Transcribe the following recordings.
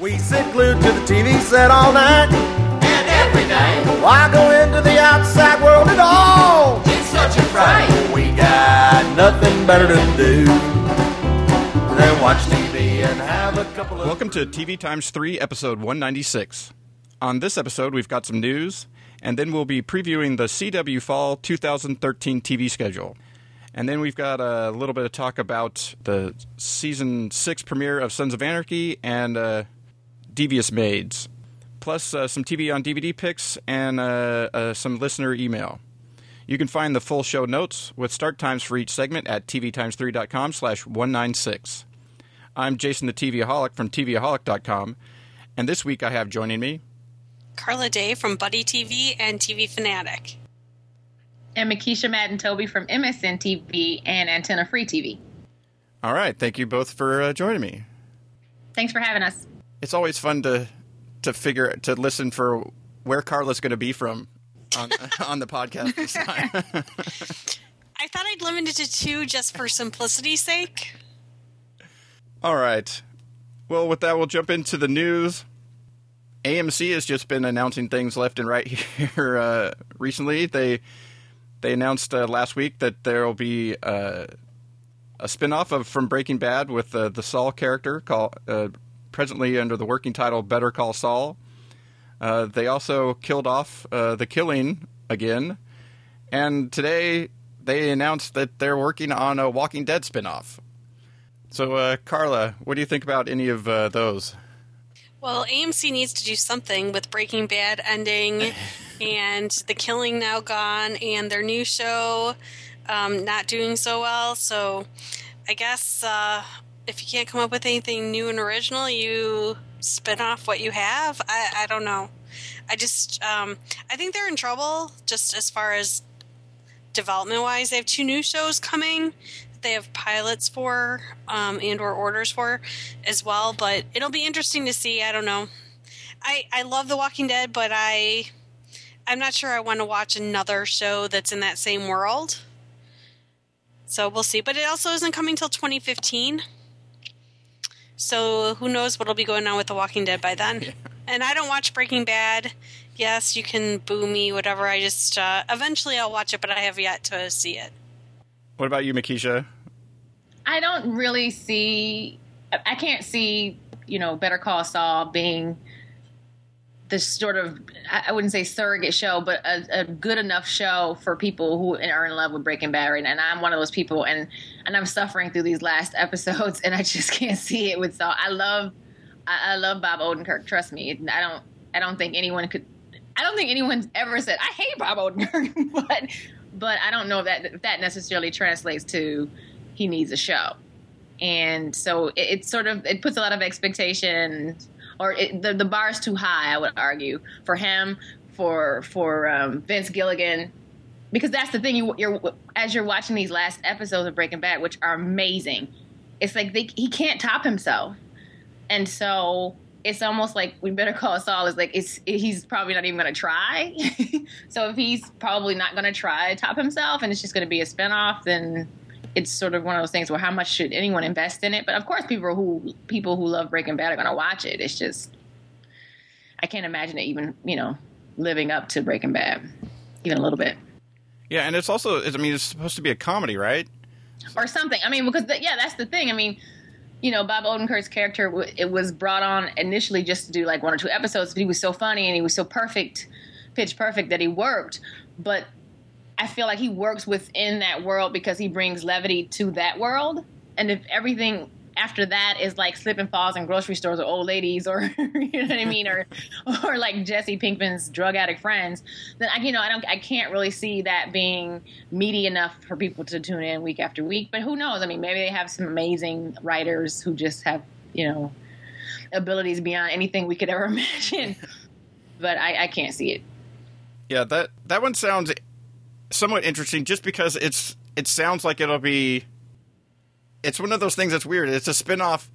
We sit glued to the TV set all night. And every night, Why go into the outside world at all? it's such a fright. We got nothing better to do than watch TV and have a couple of. Welcome to TV Times 3, episode 196. On this episode, we've got some news, and then we'll be previewing the CW Fall 2013 TV schedule. And then we've got a little bit of talk about the season 6 premiere of Sons of Anarchy and uh, Devious Maids, plus uh, some TV on DVD picks and uh, uh, some listener email. You can find the full show notes with start times for each segment at tvtimes3.com slash 196. I'm Jason the TVaholic from TVaholic.com, and this week I have joining me. Carla Day from Buddy TV and TV Fanatic. and Mekeisha Madden Toby from MSN TV and Antenna Free TV. All right, thank you both for uh, joining me. Thanks for having us. It's always fun to to figure to listen for where Carla's going to be from on on the podcast this time. I thought I'd limit it to two just for simplicity's sake. All right. Well, with that, we'll jump into the news. AMC has just been announcing things left and right here uh, recently. They they announced uh, last week that there will be uh, a spinoff of from Breaking Bad with uh, the Saul character, called uh, presently under the working title Better Call Saul. Uh, they also killed off uh, the Killing again, and today they announced that they're working on a Walking Dead spinoff. So, uh, Carla, what do you think about any of uh, those? Well, AMC needs to do something with Breaking Bad ending and The Killing now gone and their new show um, not doing so well. So I guess uh, if you can't come up with anything new and original, you spin off what you have. I, I don't know. I just, um, I think they're in trouble just as far as development wise. They have two new shows coming they have pilots for um, and or orders for as well. But it'll be interesting to see. I don't know. I I love The Walking Dead, but I I'm not sure I want to watch another show that's in that same world. So we'll see. But it also isn't coming till 2015. So who knows what'll be going on with The Walking Dead by then. And I don't watch Breaking Bad. Yes, you can boo me, whatever. I just uh, eventually I'll watch it, but I have yet to see it. What about you, Mekeisha? I don't really see, I can't see, you know, Better Call Saul being this sort of, I I wouldn't say surrogate show, but a, a good enough show for people who are in love with Breaking Bad. right now. And I'm one of those people, and, and I'm suffering through these last episodes, and I just can't see it with Saul. I love, I, I love Bob Odenkirk. Trust me. I don't, I don't think anyone could, I don't think anyone's ever said, I hate Bob Odenkirk, but, but I don't know if that, if that necessarily translates to he needs a show. And so it, it sort of, it puts a lot of expectation or it, the, the bar is too high, I would argue, for him, for, for um, Vince Gilligan, because that's the thing you, you're as you're watching these last episodes of Breaking Bad, which are amazing. It's like they, he can't top himself, and so it's almost like we better call Saul. Is like it's he's probably not even going to try. so if he's probably not going to try top himself, and it's just going to be a spinoff, then it's sort of one of those things where how much should anyone invest in it? But of course, people who people who love Breaking Bad are going to watch it. It's just I can't imagine it even you know living up to Breaking Bad even a little bit. Yeah, and it's also, I mean, it's supposed to be a comedy, right? or something. I mean, because the, yeah, that's the thing. I mean, you know, Bob Odenkirk's character it was brought on initially just to do like one or two episodes, but he was so funny and he was so perfect, pitch perfect that he worked. But I feel like he works within that world because he brings levity to that world. And if everything after that is like slip and falls in grocery stores or old ladies or you know what I mean or or like Jesse Pinkman's drug addict friends, then I you know I don't I can't really see that being meaty enough for people to tune in week after week. But who knows? I mean, maybe they have some amazing writers who just have you know abilities beyond anything we could ever imagine. But I, I can't see it. Yeah, that that one sounds somewhat interesting, just because it's it sounds like it'll be. It's one of those things that's weird. It's a spin-off,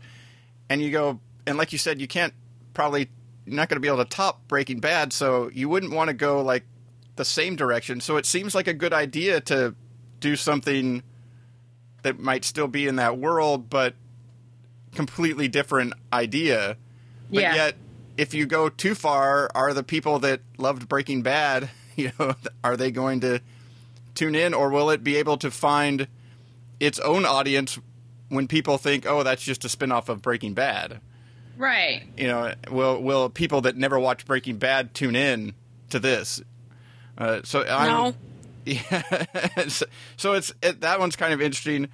and you go and like you said, you can't probably you're not going to be able to top Breaking Bad, so you wouldn't want to go like the same direction. So it seems like a good idea to do something that might still be in that world, but completely different idea. But Yeah. yet, if you go too far, are the people that loved Breaking Bad, you know, are they going to tune in, or will it be able to find its own audience when people think, "Oh, that's just a spinoff of Breaking Bad"? Right. You know, will will people that never watched Breaking Bad tune in to this? Uh, so I'm, No. Yeah, so, so it's it, that one's kind of interesting.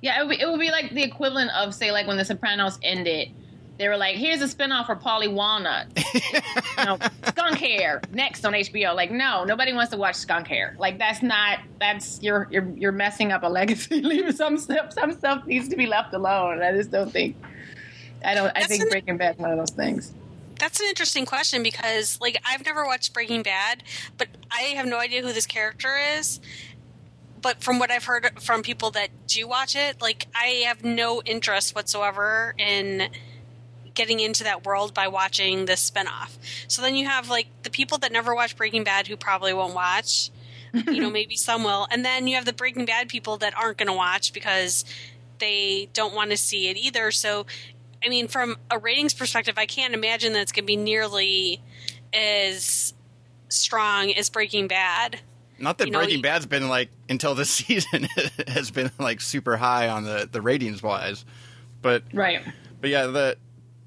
Yeah, it would, be, it would be like the equivalent of, say, like when The Sopranos ended, they were like, "Here's a spinoff for Paulie Walnut, you know, Skunk Hair next on HBO." Like, no, nobody wants to watch Skunk Hair. Like, that's not that's you're you're you're messing up a legacy. Leave some stuff some stuff needs to be left alone. I just don't think. I don't. I That's think an- Breaking Bad's one of those things. That's an interesting question because, like, I've never watched Breaking Bad, but I have no idea who this character is. But from what I've heard from people that do watch it, like, I have no interest whatsoever in getting into that world by watching this spinoff. So then you have, like, the people that never watch Breaking Bad who probably won't watch. you know, maybe some will. And then you have the Breaking Bad people that aren't going to watch because they don't want to see it either. So, I mean, from a ratings perspective, I can't imagine that it's going to be nearly as strong as Breaking Bad. Not that You know, Breaking Bad's been like until this season has been like super high on the the ratings wise, but Right. but yeah the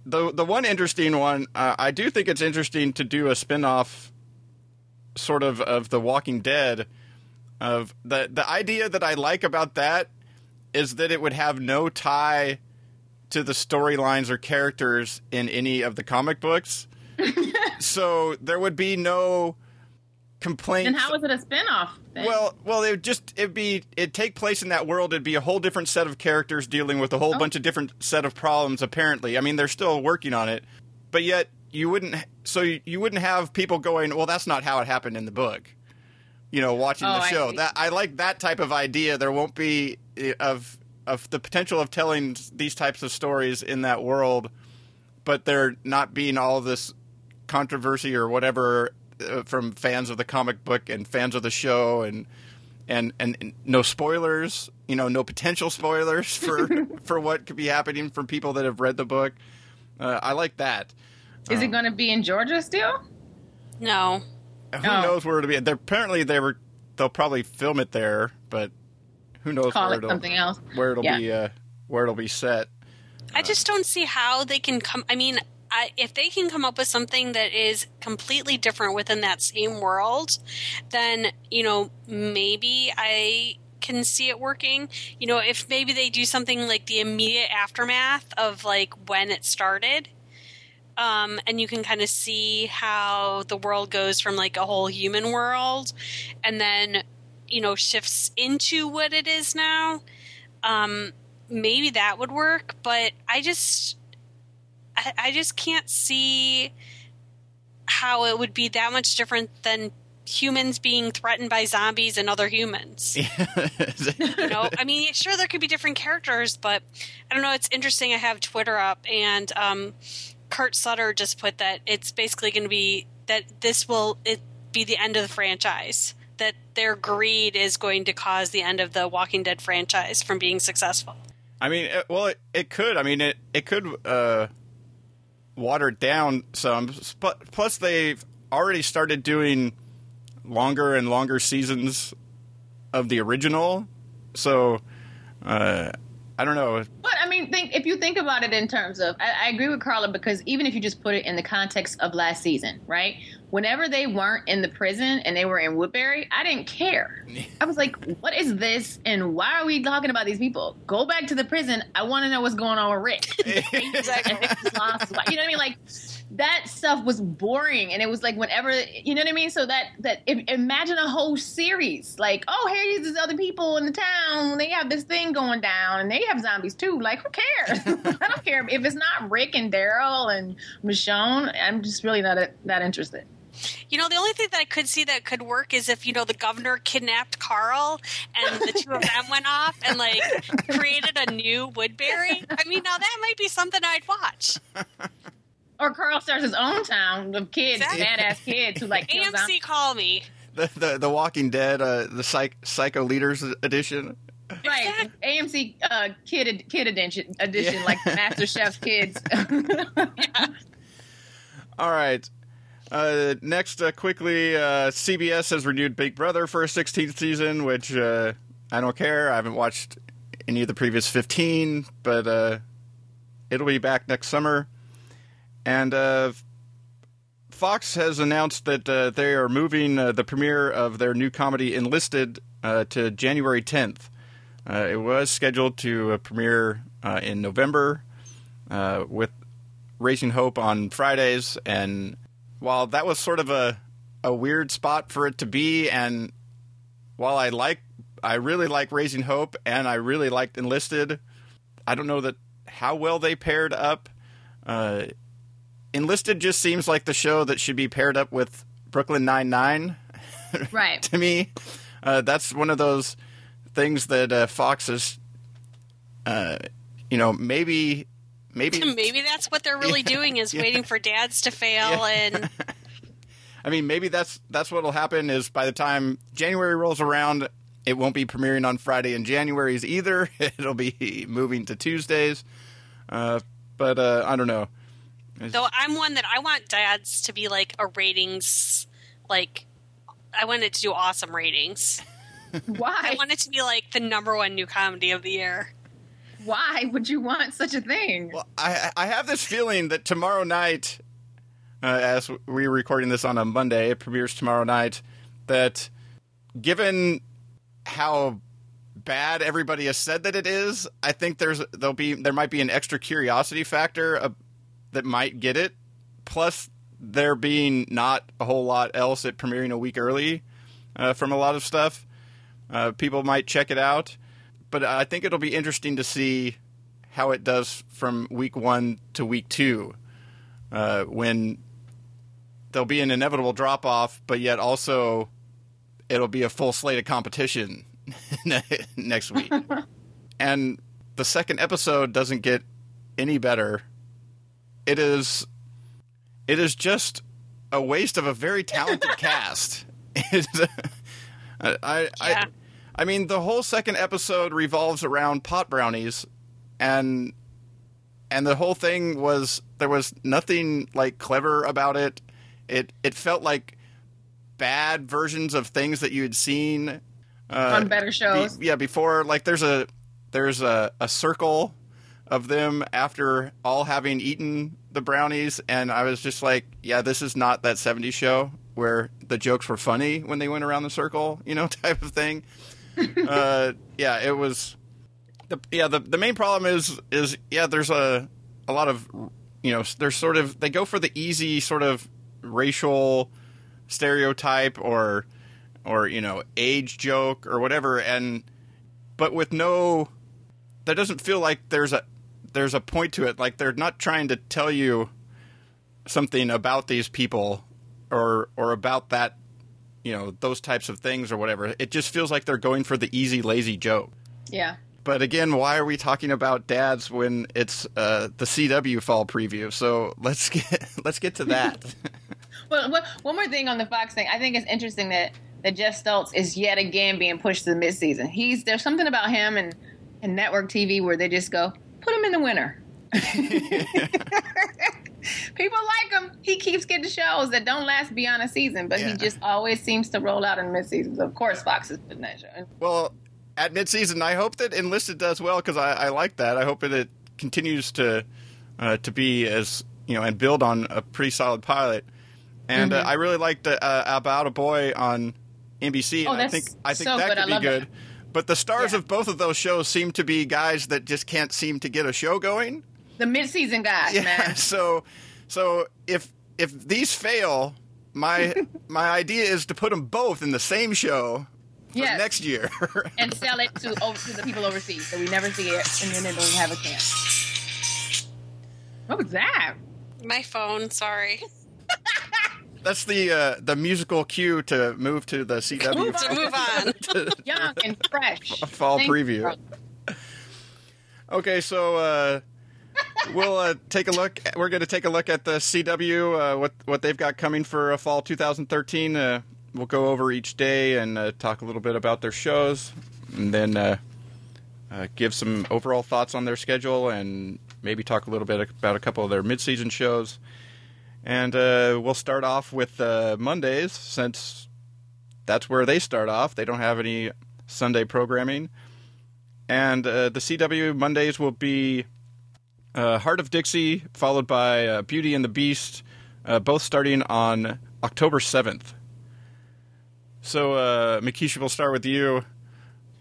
the the one interesting one uh, I do think it's interesting to do a spin off sort of of The Walking Dead of the the idea that I like about that is that it would have no tie to the storylines or characters in any of the comic books. so there would be no complaints. how was it a spinoff? Then? Well, well, it would just it'd be it'd take place in that world. It'd be a whole different set of characters dealing with a whole Oh. bunch of different set of problems. Apparently, I mean, they're still working on it, but yet you wouldn't. So you, you wouldn't have people going, "Well, that's not how it happened in the book." You know, watching Oh, the show. see. That I like that type of idea. There won't be eh, of of the potential of telling these types of stories in that world, but there not being all this controversy or whatever uh, from fans of the comic book and fans of the show and and and, and no spoilers you know no potential spoilers for for what could be happening from people that have read the book uh, i like that is it going to be in Georgia still? No. who Oh. knows where it'll be They're, apparently they were they'll probably film it there but who knows Call where it it'll, something else. where it'll Yeah. be uh, where it'll be set I just don't see how they can come. I mean, I, if they can come up with something that is completely different within that same world, then you know maybe I can see it working. You know, if maybe they do something like the immediate aftermath of like when it started. Um, and you can kind of see how the world goes from like a whole human world and then you know shifts into what it is now um, maybe that would work, but I just I, I just can't see how it would be that much different than humans being threatened by zombies and other humans. You know, I mean, sure there could be different characters, but I don't know. It's interesting. I have Twitter up, and um, Kurt Sutter just put that it's basically going to be that this will it be the end of the franchise. That their greed is going to cause the end of the Walking Dead franchise from being successful. I mean, it, well, it, it could. I mean, it it could uh, water it down some. Plus, they've already started doing longer and longer seasons of the original. So, uh, I don't know. But I mean, think if you think about it in terms of, I, I agree with Carla because even if you just put it in the context of last season, right? Whenever they weren't in the prison and they were in Woodbury, I didn't care. I was like, "What is this? And why are we talking about these people? Go back to the prison. I want to know what's going on with Rick." Exactly. you know what I mean? Like that stuff was boring, and it was like whenever you know what I mean. So that that imagine a whole series like, oh, here's these other people in the town. They have this thing going down, and they have zombies too. Like, who cares? I don't care if it's not Rick and Daryl and Michonne. I'm just really not that interested. You know, the only thing that I could see that could work is if, you know, the governor kidnapped Carl and the two of them went off and, like, created a new Woodbury. I mean, now that might be something I'd watch. Or Carl starts his own town of kids, Exactly. badass kids who like kill zombies. AMC, call me. The the, the Walking Dead, uh, the psych, Psycho Leaders edition. Right, AMC uh, kid kid edition, edition Yeah. like MasterChef's kids. All right. Uh, next, uh, quickly, uh, CBS has renewed Big Brother for a 16th season, which uh, I don't care. I haven't watched any of the previous 15, but uh, it'll be back next summer. And uh, Fox has announced that uh, they are moving uh, the premiere of their new comedy Enlisted uh, to January 10th. Uh, it was scheduled to uh, premiere in November with Raising Hope on Fridays, and while that was sort of a a weird spot for it to be, and while I like I really like Raising Hope and I really liked Enlisted, I don't know that how well they paired up. Uh, Enlisted just seems like the show that should be paired up with Brooklyn Nine Nine Right. to me. Uh, that's one of those things that uh, Fox is, uh, you know, maybe, maybe, Maybe that's what they're really doing is Yeah. waiting for dads to fail Yeah. and I mean, maybe that's that's what'll happen. Is by the time January rolls around, it won't be premiering on Friday in January's either. It'll be moving to Tuesdays. Uh, but uh, I don't know. Though I'm one that I want dads to be like a ratings like I want it to do awesome ratings. Why? I Why? want it to be like the number one new comedy of the year. Why would you want such a thing? Well, I I have this feeling that tomorrow night, uh, as we're recording this on a Monday, it premieres tomorrow night. That given how bad everybody has said that it is, I think there's there'll be there might be an extra curiosity factor uh, that might get it. Plus, there being not a whole lot else at premiering a week early uh, from a lot of stuff, uh, people might check it out. But I think it'll be interesting to see how it does from week one to week two, uh, when there'll be an inevitable drop off, but yet also it'll be a full slate of competition next week. and the second episode doesn't get any better. It is, it is just a waste of a very talented cast. It's, I, I, Yeah. I mean, the whole second episode revolves around pot brownies, and and the whole thing was there was nothing like clever about it. It it felt like bad versions of things that you had seen uh, On better shows. be- yeah, before like there's a there's a, a circle of them after all having eaten the brownies, and I was just like, yeah, this is not that '70s show where the jokes were funny when they went around the circle, you know, type of thing. uh, yeah, it was. The, yeah, the the main problem is is yeah, there's a a lot of you know, there's sort of they go for the easy sort of racial stereotype or or you know age joke or whatever and but with no that doesn't feel like there's a there's a point to it like they're not trying to tell you something about these people or or about that you know those types of things or whatever it just feels like they're going for the easy lazy joke Yeah. but again why are we talking about dads when it's uh, the CW fall preview so let's get let's get to that Well, one- more thing on the Fox thing. I think it's interesting that, that Geoff Stults is yet again being pushed to the midseason. He's there's something about him and, and network TV where they just go put him in the winter. People like him. He keeps getting shows that don't last beyond a season, but Yeah. he just always seems to roll out in midseason. So of course, Fox is putting that show. Well, at midseason, I hope that Enlisted does well because I, I like that. I hope that it continues to uh, to be as you know and build on a pretty solid pilot. And Mm-hmm. uh, I really liked uh, About a Boy on NBC. Oh, and I that's think I think so that good. I could love be good. that. But the stars Yeah. of both of those shows seem to be guys that just can't seem to get a show going. The midseason guys, Yeah. man. So so if if these fail, my my idea is to put them both in the same show Yes. next year. and sell it to over, to the people overseas, so we never see it, and then they don't have a chance. What was that? My phone, sorry. That's the uh, the musical cue to move to the CW Move To move on. Young and fresh. fall Thank preview. you. Okay, so uh, we'll uh, take a look. We're going to take a look at the CW, uh, what what they've got coming for uh, fall 2013. Uh, we'll go over each day and uh, talk a little bit about their shows, and then uh, uh, give some overall thoughts on their schedule, and maybe talk a little bit about a couple of their mid-season shows. And uh, we'll start off with uh, Mondays since that's where they start off. They don't have any Sunday programming. And uh, the CW Mondays will be uh, Hart of Dixie, followed by uh, Beauty and the Beast, uh, both starting on October 7th. So, uh, Mekeisha, we'll start with you.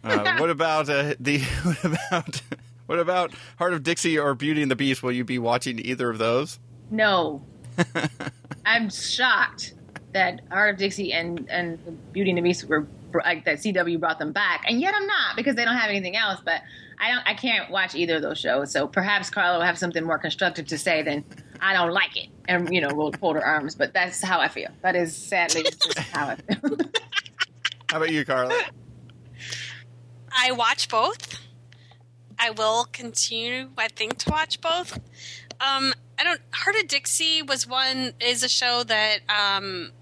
Uh, what about uh, the what about what about Hart of Dixie or Beauty and the Beast? Will you be watching either of those? No. I'm shocked that Hart of Dixie and and Beauty and the Beast were like that CW brought them back, and yet I'm not because they don't have anything else. But I don't, I can't watch either of those shows. So perhaps Carla will have something more constructive to say than I don't like it, and you know, will fold her arms. But that's how I feel. That is sadly just how I feel. How about you, Carla? I watch both. I will continue, I think, to watch both. Um, I don't. Hart of Dixie was one is a show that um,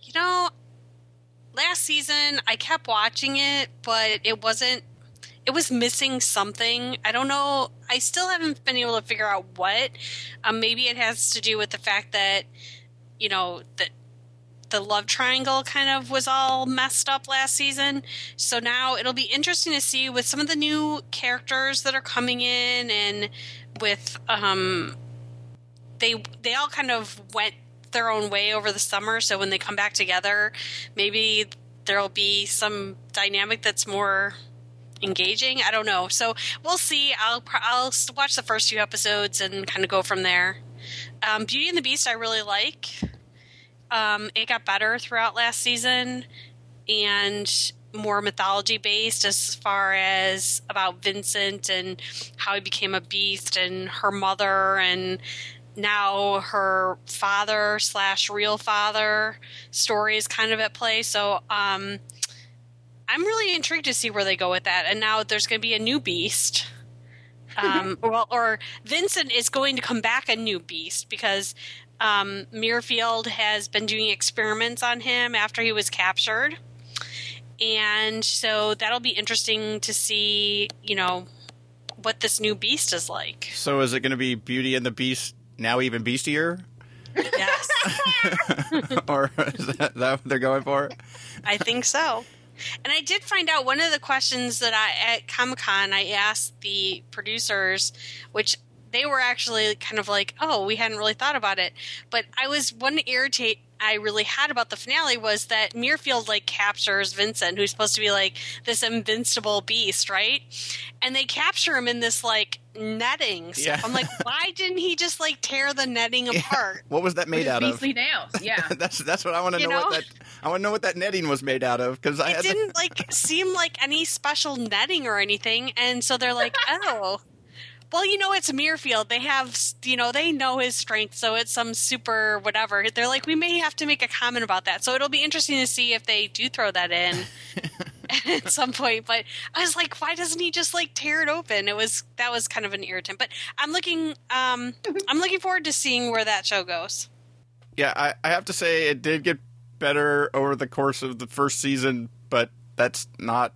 you know, last season I kept watching it, but it wasn't. It was missing something. I don't know. I still haven't been able to figure out what. Um, maybe it has to do with the fact that you know that the love triangle kind of was all messed up last season. So now it'll be interesting to see with some of the new characters that are coming in and with um they they all kind of went their own way over the summer, so when they come back together, maybe there'll be some dynamic that's more engaging. I don't know. So we'll see. I'll I'll watch the first few episodes and kind of go from there. Um, Beauty and the Beast, I really like. Um, it got better throughout last season and more mythology based as far as about Vincent and how he became a beast and her mother and now her father slash real father story is kind of at play. So um, I'm really intrigued to see where they go with that. And now there's going to be a new beast. Um, well, or Vincent is going to come back a new beast because um, Muirfield has been doing experiments on him after he was captured. And so that'll be interesting to see, you know, what this new beast is like. So, is it going to be Beauty and the Beast now even beastier? Yes, or is that, that what they're going for? I think so. And I did find out one of the questions that I at Comic Con I asked the producers, which they were actually kind of like, "Oh, we hadn't really thought about it." But I was one irritate I really had about the finale was that Muirfield like captures Vincent, who's supposed to be like this invincible beast, right? And they capture him in this like netting. So Yeah. I'm like, why didn't he just like tear the netting apart? What was that made out of? beastly nails. Yeah. that's that's what I want to You know, What that I want to know what that netting was made out of because I It had didn't like seem like any special netting or anything, and so they're like, oh. Well, you know, it's Muirfield. They have, you know, they know his strength, so it's some super whatever. They're like, we may have to make a comment about that. So it'll be interesting to see if they do throw that in at some point. But I was like, why doesn't he just like tear it open? It was that was kind of an irritant. But I'm looking, um, I'm looking forward to seeing where that show goes. yeah, I, I have to say it did get better over the course of the first season, but that's not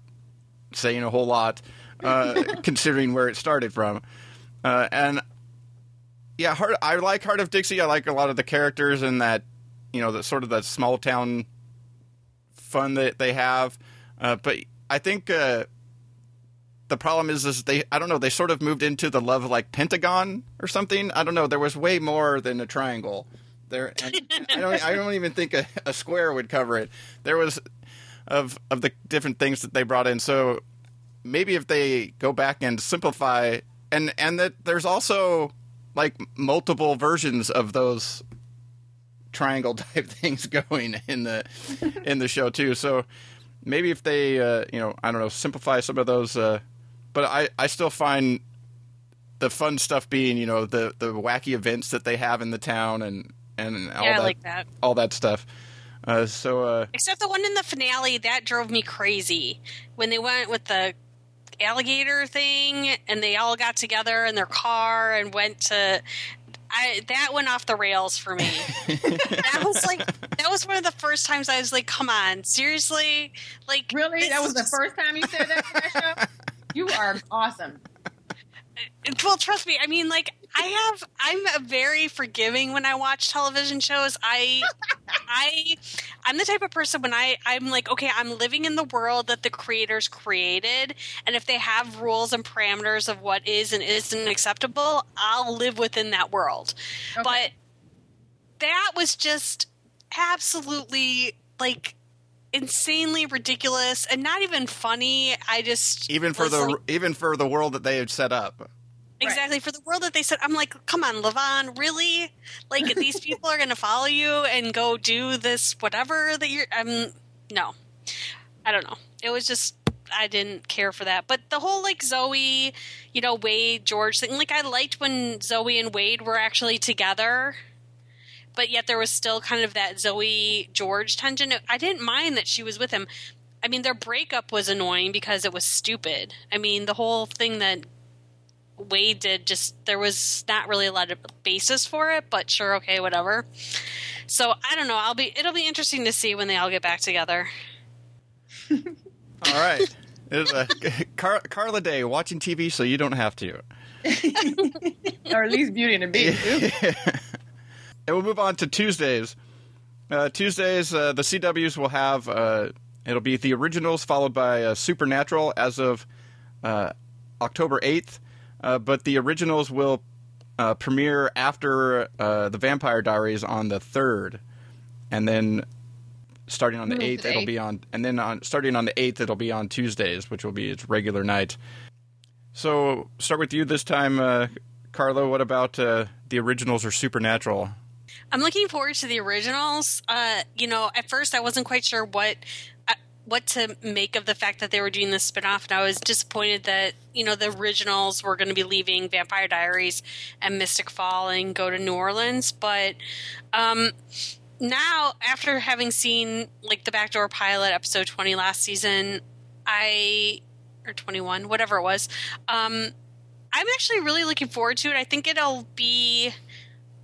saying a whole lot uh, considering where it started from. Uh, and yeah, Hart, I like Hart of Dixie. I like a lot of the characters and that you know the sort of the small town fun that they have. Uh, but I think uh, the problem is is they I don't know they sort of moved into the love like pentagon or something. I don't know. There was way more than a triangle. There, I don't. I don't even think a, a square would cover it. There was of of the different things that they brought in. So maybe if they go back and simplify, and and that there's also like multiple versions of those triangle type things going in the in the show too. So maybe if they uh, you know I don't know simplify some of those, uh, but I I still find the fun stuff being you know the the wacky events that they have in the town and and all yeah, that like that. all that stuff. Uh, so uh, Except the one in the finale that drove me crazy when they went with the alligator thing and they all got together in their car and went to I that went off the rails for me. that was like that was one of the first times I was like, "Come on, seriously?" Like Really? That was is the first time you said that, Patricia? You are awesome. Uh, well, trust me. I mean, like I have I'm a very forgiving when I watch television shows. I I I'm the type of person when I I'm like okay, I'm living in the world that the creators created and if they have rules and parameters of what is and isn't acceptable, I'll live within that world. Okay. But that was just absolutely like insanely ridiculous and not even funny. I just even for the like- even for the world that they had set up. Exactly. For the world that they said, I'm like, come on, Lavon, really? Like, these people are going to follow you and go do this, whatever that you're. Um, no. I don't know. It was just, I didn't care for that. But the whole, like, Zoe, you know, Wade, George thing, like, I liked when Zoe and Wade were actually together. But yet there was still kind of that Zoe George tension. I didn't mind that she was with him. I mean, their breakup was annoying because it was stupid. I mean, the whole thing that Wade did just there was not really a lot of basis for it, but sure, okay, whatever. So I don't know. I'll be it'll be interesting to see when they all get back together. All right. It is a Car- Carla Day watching TV so you don't have to. or at least Beauty and the Beast. too. And we'll move on to Tuesdays. Uh, Tuesdays, uh, the CWs will have uh, it'll be the originals followed by uh, Supernatural as of uh, October eighth. Uh, but the originals will uh, premiere after uh, the Vampire Diaries on the third, and then starting on the Move eighth, it'll 8th. be on, and then on starting on the eighth, it'll be on Tuesdays, which will be its regular night. So, start with you this time, uh, Carlo. What about uh, the originals or Supernatural? I'm looking forward to the originals. Uh, you know, at first I wasn't quite sure what what to make of the fact that they were doing this spinoff, and I was disappointed that you know the originals were going to be leaving Vampire Diaries and Mystic Fall and go to New Orleans. But um, now, after having seen like the backdoor pilot episode 20 last season, I or 21, whatever it was. Um, I'm actually really looking forward to it. I think it'll be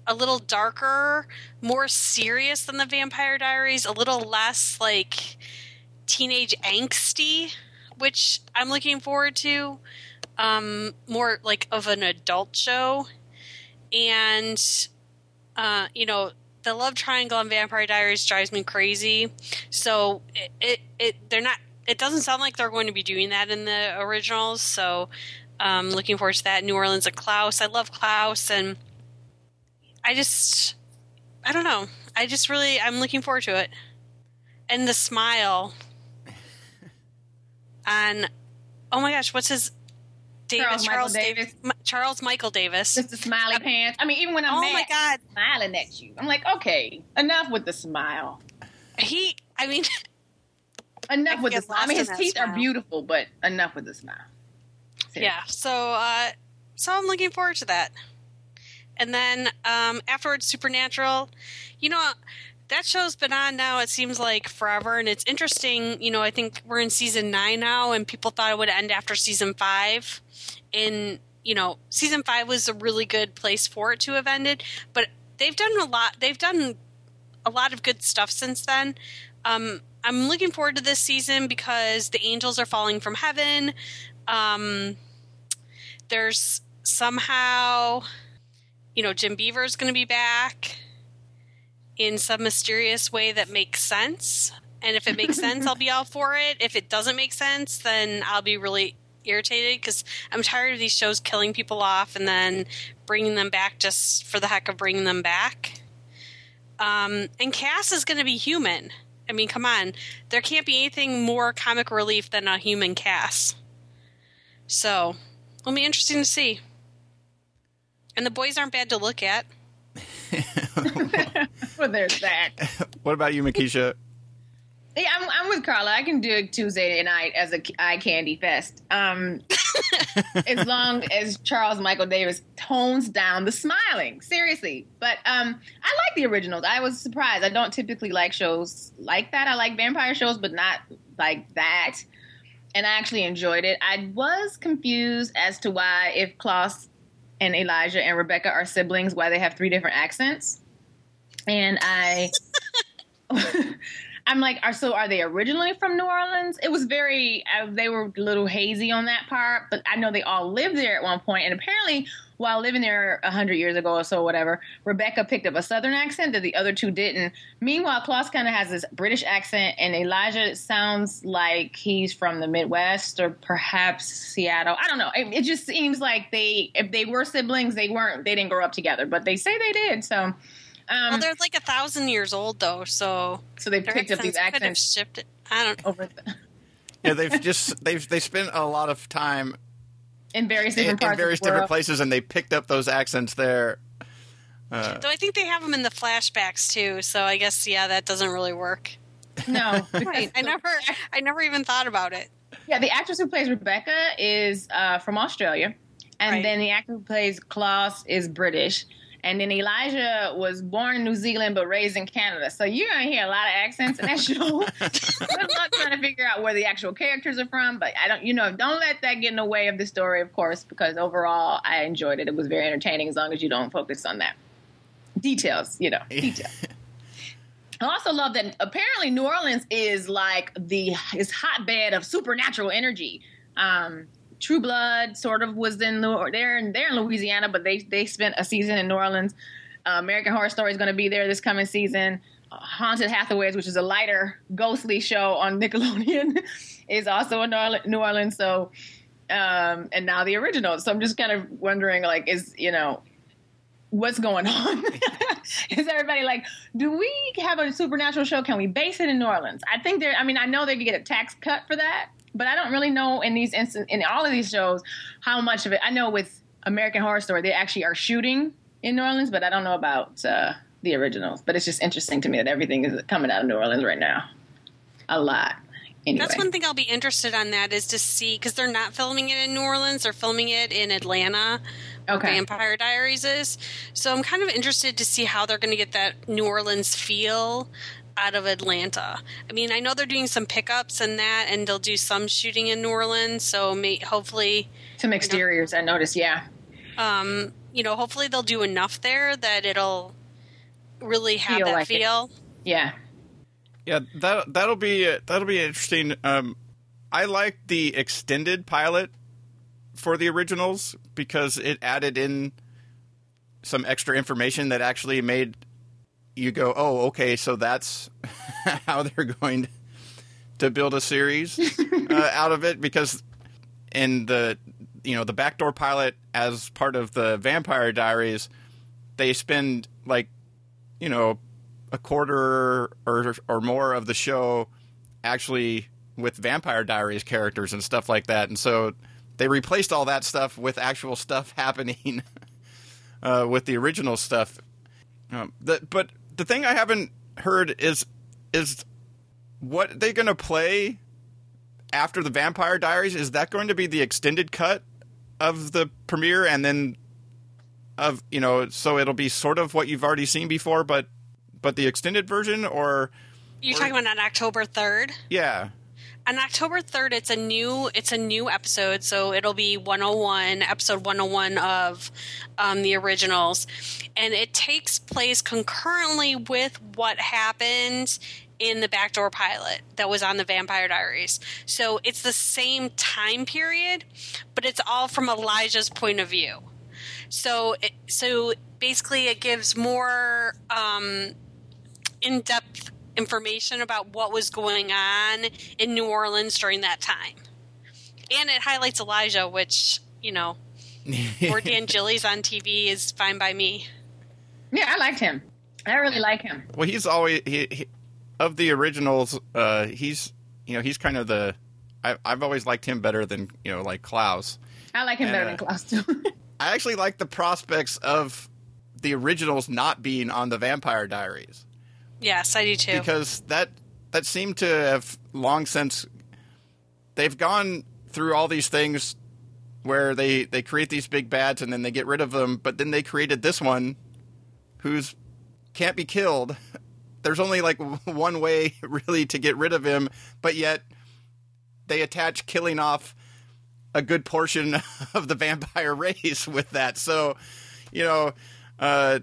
a little darker, more serious than the Vampire Diaries, a little less like teenage angsty, which I'm looking forward to. Um, more like of an adult show, and uh, you know the love triangle on Vampire Diaries drives me crazy. So it, it, it they're not. It doesn't sound like they're going to be doing that in the originals. So um, looking forward to that. New Orleans and Klaus. I love Klaus, and I just I don't know. I just really I'm looking forward to it. And the smile on oh my gosh, what's his Davis Charles Michael Davis Charles Michael Davis. Just the smiley pants. I mean, even when I'm Oh mad, my god. smiling at you, I'm like, okay, enough with the smile. He I mean Enough I with the smile. I mean, his teeth are beautiful, but enough with the smile. Seriously. yeah, so uh so I'm looking forward to that. And then um afterwards Supernatural, you know that show's been on now it seems like forever and it's interesting, you know, I think we're in season 9 now and people thought it would end after season 5 and you know, season 5 was a really good place for it to have ended, but they've done a lot they've done a lot of good stuff since then. Um, I'm looking forward to this season because the angels are falling from heaven. Um, there's somehow, you know, Jim Beaver is going to be back in some mysterious way that makes sense. And if it makes sense, I'll be all for it. If it doesn't make sense, then I'll be really irritated because I'm tired of these shows killing people off and then bringing them back just for the heck of bringing them back. Um, and Cass is going to be human. I mean, come on. There can't be anything more comic relief than a human Cass. So, it'll be interesting to see. And the boys aren't bad to look at. well, there's that. What about you, Mekeisha? Yeah, I'm, I'm with Carla. I can do it Tuesday night as a eye candy fest. Um, as long as Charles Michael Davis tones down the smiling. Seriously. But um, I like the originals. I was surprised. I don't typically like shows like that. I like vampire shows, but not like that. And I actually enjoyed it. I was confused as to why, if Klaus and Elijah and Rebekah are siblings, why they have three different accents. And I. I'm like, are so are they originally from New Orleans? It was very, uh, they were a little hazy on that part, but I know they all lived there at one point, and apparently while living there a hundred years ago or so, whatever, Rebekah picked up a Southern accent that the other two didn't. Meanwhile, Klaus kind of has this British accent, and Elijah sounds like he's from the Midwest or perhaps Seattle. I don't know. It, it just seems like they, if they were siblings, they weren't. They didn't grow up together, but they say they did. So. Um, well, they're like a thousand years old though, so so they picked up these could have accents shifted. I don't know. over the, Yeah, they've just they've they spent a lot of time in various different in parts various of the world. places, and they picked up those accents there. Though I think they have them in the flashbacks too, so I guess yeah, that doesn't really work. No, Right. I never, I never even thought about it. Yeah, the actress who plays Rebekah is uh, from Australia, and Right. then the actor who plays Klaus is British, and then Elijah was born in New Zealand but raised in Canada. So you're gonna hear a lot of accents in that show. Good luck trying to figure out where the actual characters are from, but I don't, you know, don't let that get in the way of the story, of course, because overall I enjoyed it. It was very entertaining as long as you don't focus on that details, you know, details. I also love that apparently New Orleans is like the is hotbed of supernatural energy. Um, True Blood sort of was in New, they're in, they're in Louisiana, but they they spent a season in New Orleans. Uh, American Horror Story is going to be there this coming season. Haunted Hathaways, which is a lighter ghostly show on Nickelodeon, is also in New Orleans. So, um, and now the original. So I'm just kind of wondering, like, is you know, what's going on? Is everybody like, do we have a supernatural show? Can we base it in New Orleans? I think there. I mean, I know they could get a tax cut for that, but I don't really know in these instant in all of these shows how much of it. I know with American Horror Story they actually are shooting in New Orleans, but I don't know about uh, the originals. But it's just interesting to me that everything is coming out of New Orleans right now. A lot. Anyway. That's one thing I'll be interested on. That is to see because they're not filming it in New Orleans; they're filming it in Atlanta. Okay. Vampire Diaries is. So I'm kind of interested to see how they're going to get that New Orleans feel out of Atlanta. I mean, I know they're doing some pickups and that, and they'll do some shooting in New Orleans. So may, hopefully, Some exteriors, I noticed. Yeah. um, you know, hopefully they'll do enough there that it'll really have Feel that like it. feel. Yeah. Yeah, that that'll be that'll be interesting. Um, I like the extended pilot for the originals because it added in some extra information that actually made you go, "Oh, okay, so that's how they're going to build a series uh, out of it." Because in the you know the backdoor pilot as part of the Vampire Diaries, they spend like you know a quarter or or more of the show actually with Vampire Diaries characters and stuff like that, and so they replaced all that stuff with actual stuff happening uh, with the original stuff. Um, the, but the thing I haven't heard is is what they're going to play after the Vampire Diaries. Is that going to be the extended cut of the premiere, and then of you know, so it'll be sort of what you've already seen before, but but the extended version, or You're talking about on October third. yeah, on October 3rd it's a new it's a new episode so it'll be 101 episode 101 of um, the originals. And it takes place concurrently with what happened in the backdoor pilot that was on the vampire diaries. So it's the same time period but it's all from elijah's point of view. So it, so basically it gives more um, in-depth information about what was going on in New Orleans during that time. And it highlights Elijah, which, you know, or Dan Gillies on TV is fine by me. Yeah, I liked him. I really like him. Well, he's always he, he of the originals. Uh, he's you know he's kind of the. I, I've always liked him better than you know like Klaus. I like him better Uh, than Klaus too. I actually like the prospects of the originals not being on the Vampire Diaries Yes, I do too. because that that seemed to have long since they've gone through all these things where they they create these big bats and then they get rid of them, but then they created this one who's can't be killed. There's only like one way really to get rid of him, but yet they attach killing off a good portion of the vampire race with that. So, you know, uh,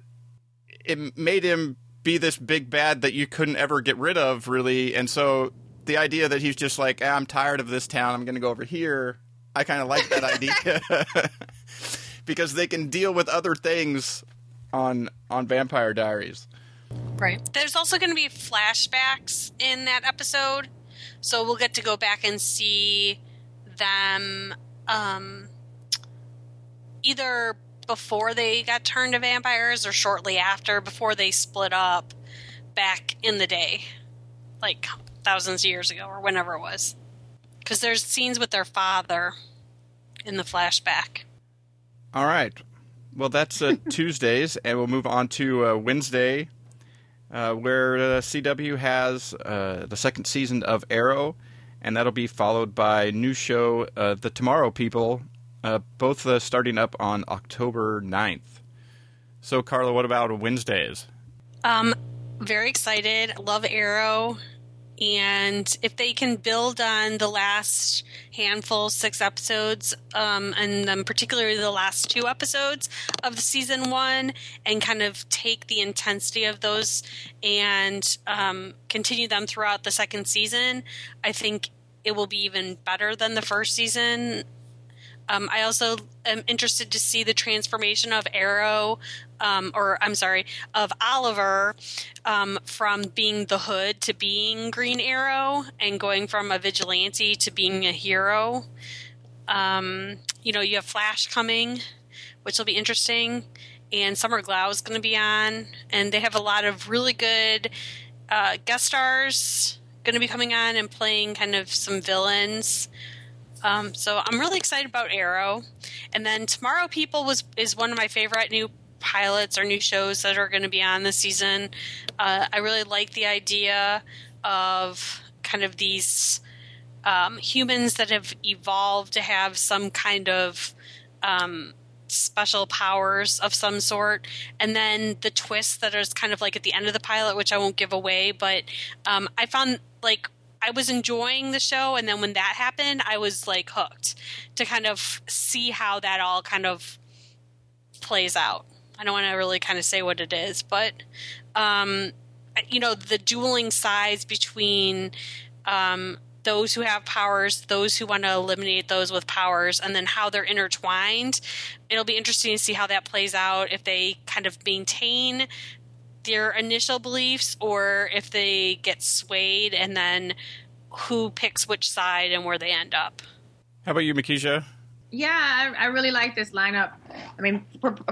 it made him be this big bad that you couldn't ever get rid of, really. And so the idea that he's just like, ah, I'm tired of this town, I'm going to go over here. I kind of like that idea because they can deal with other things on on Vampire Diaries. Right. There's also going to be flashbacks in that episode, so we'll get to go back and see them um, either before they got turned to vampires or shortly after, before they split up back in the day, like thousands of years ago or whenever it was. Because there's scenes with their father in the flashback. All right. Well, that's uh, Tuesdays, and we'll move on to uh, Wednesday, uh, where uh, CW has uh, the second season of Arrow, and that'll be followed by new show, uh, The Tomorrow People, uh, both uh, starting up on October 9th. So, Carla, what about Wednesdays? Um, very excited. Love Arrow. And if they can build on the last handful, six episodes, um, and then particularly the last two episodes of the season one, and kind of take the intensity of those and um, continue them throughout the second season, I think it will be even better than the first season. Um, I also am interested to see the transformation of Arrow, um, or I'm sorry, of Oliver um, from being the Hood to being Green Arrow, and going from a vigilante to being a hero. Um, you know, you have Flash coming, which will be interesting, and Summer Glau is going to be on, and they have a lot of really good uh, guest stars going to be coming on and playing kind of some villains. Um, so I'm really excited about Arrow, and then Tomorrow People was is one of my favorite new pilots or new shows that are going to be on this season. Uh, I really like the idea of kind of these um, humans that have evolved to have some kind of um, special powers of some sort, and then the twist that is kind of like at the end of the pilot, which I won't give away, but um, I found like I was enjoying the show, and then when that happened, I was like hooked to kind of see how that all kind of plays out. I don't want to really kind of say what it is, but um, you know, the dueling sides between um, those who have powers, those who want to eliminate those with powers, and then how they're intertwined. It'll be interesting to see how that plays out if they kind of maintain their initial beliefs or if they get swayed and then who picks which side and where they end up. How about you, Mekeisha? Yeah, I, I really like this lineup. I mean,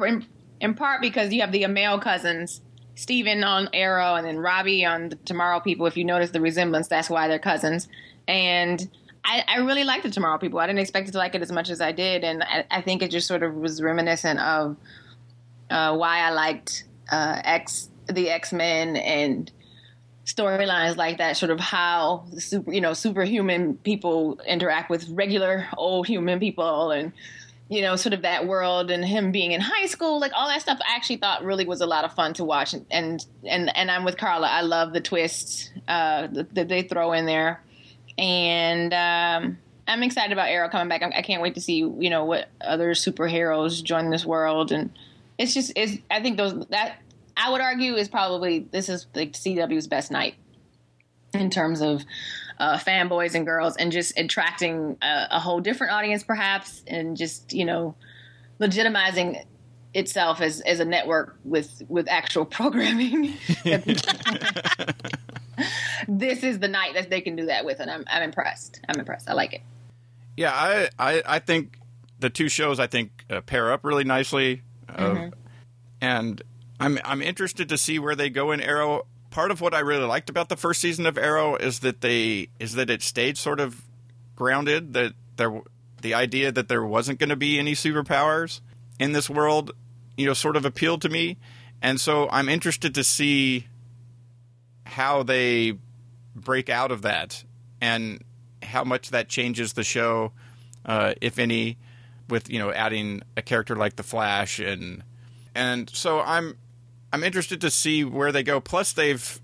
in, in part because you have the Amell cousins, Steven on Arrow and then Robbie on the Tomorrow People. If you notice the resemblance, that's why they're cousins. And I, I really like the Tomorrow People. I didn't expect to like it as much as I did, and I, I think it just sort of was reminiscent of uh, why I liked uh, X the X Men and storylines like that, sort of how super, you know, superhuman people interact with regular old human people, and you know, sort of that world, and him being in high school, like all that stuff. I actually thought really was a lot of fun to watch, and and and, and I'm with Carla. I love the twists uh, that, they throw in there, and. Um, I'm excited about Arrow coming back. I can't wait to see you know what other superheroes join this world, and it's just it's. I think those that I would argue is probably this is like CW's best night in terms of uh, fanboys and girls, and just attracting a, a, whole different audience, perhaps, and just you know legitimizing itself as as a network with with actual programming. this is the night that they can do that with, and I'm I'm impressed. I'm impressed. I like it. Yeah, I I, I think the two shows I think uh, pair up really nicely, uh, mm-hmm. and I'm I'm interested to see where they go in Arrow. Part of what I really liked about the first season of Arrow is that they is that it stayed sort of grounded. That there the idea that there wasn't going to be any superpowers in this world, you know, sort of appealed to me, and so I'm interested to see how they break out of that and how much that changes the show, uh, if any, with you know adding a character like the Flash and and so I'm I'm interested to see where they go. Plus, they've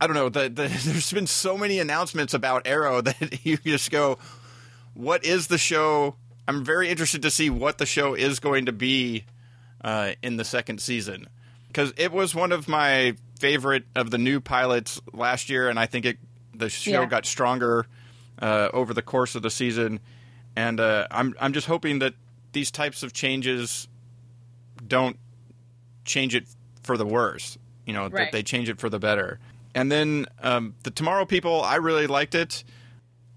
I don't know. The, the, there's been so many announcements about Arrow that you just go, "What is the show?" I'm very interested to see what the show is going to be uh, in the second season because it was one of my favorite of the new pilots last year, and I think it the show yeah. got stronger uh, over the course of the season. And uh, I'm I'm just hoping that these types of changes don't change it for the worse. You know, Right. that they change it for the better. And then um, the Tomorrow People, I really liked it.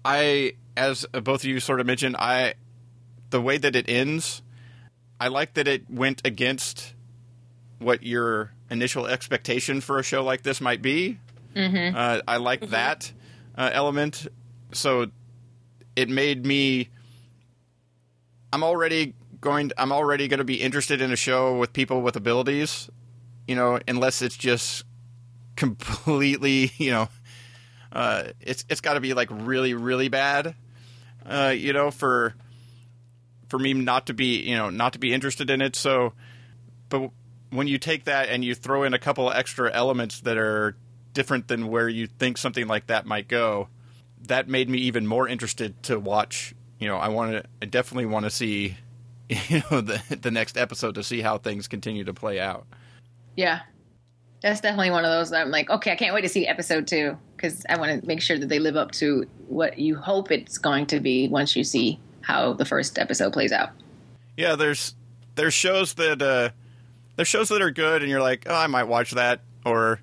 I, as both of you sort of mentioned, I the way that it ends, I like that it went against what your initial expectation for a show like this might be. Mm-hmm. Uh, I like that uh, element. So it made me. I'm already going. I'm already going to be interested in a show with people with abilities. You know, unless it's just completely. You know, uh, it's it's got to be like really really bad. Uh, you know, for for me not to be you know not to be interested in it. So, but when you take that and you throw in a couple of extra elements that are different than where you think something like that might go, that made me even more interested to watch. You know, I want to, I definitely want to see, you know, the the next episode to see how things continue to play out. Yeah. That's definitely one of those that I'm like, okay, I can't wait to see episode two because I want to make sure that they live up to what you hope it's going to be once you see how the first episode plays out. Yeah, there's there's shows that uh, there's shows that are good, and you're like, oh, I might watch that, or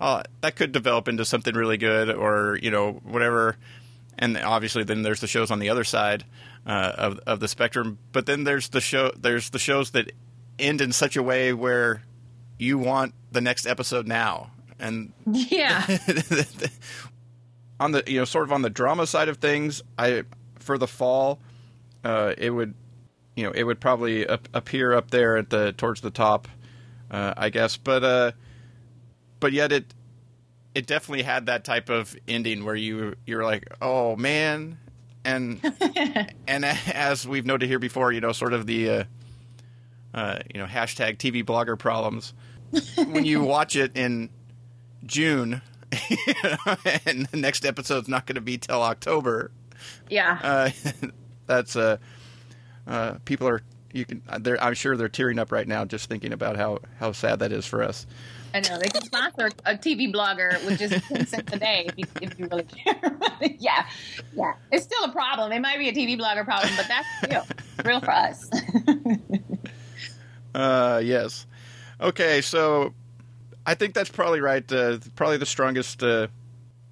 oh, that could develop into something really good, or you know, whatever. And obviously, then there's the shows on the other side uh, of of the spectrum. But then there's the show there's the shows that end in such a way where you want the next episode now, and Yeah. on the you know sort of on the drama side of things, I for the fall, uh, it would you know it would probably ap- appear up there at the towards the top, uh, I guess. But uh, but yet it it definitely had that type of ending where you you're like, oh man, and and as we've noted here before, you know, sort of the uh, uh, you know hashtag TV blogger problems when you watch it in June. and the next episode's not going to be till October. yeah. Uh, that's uh, uh, people are you can. They're, I'm sure they're tearing up right now just thinking about how how sad that is for us. I know. They can sponsor a TV blogger with just 10 cents a day if you, if you really care. yeah. Yeah. It's still a problem. It might be a TV blogger problem, but that's real. Real for us. Uh, yes. Okay, so I think that's probably right. Uh, probably the strongest uh,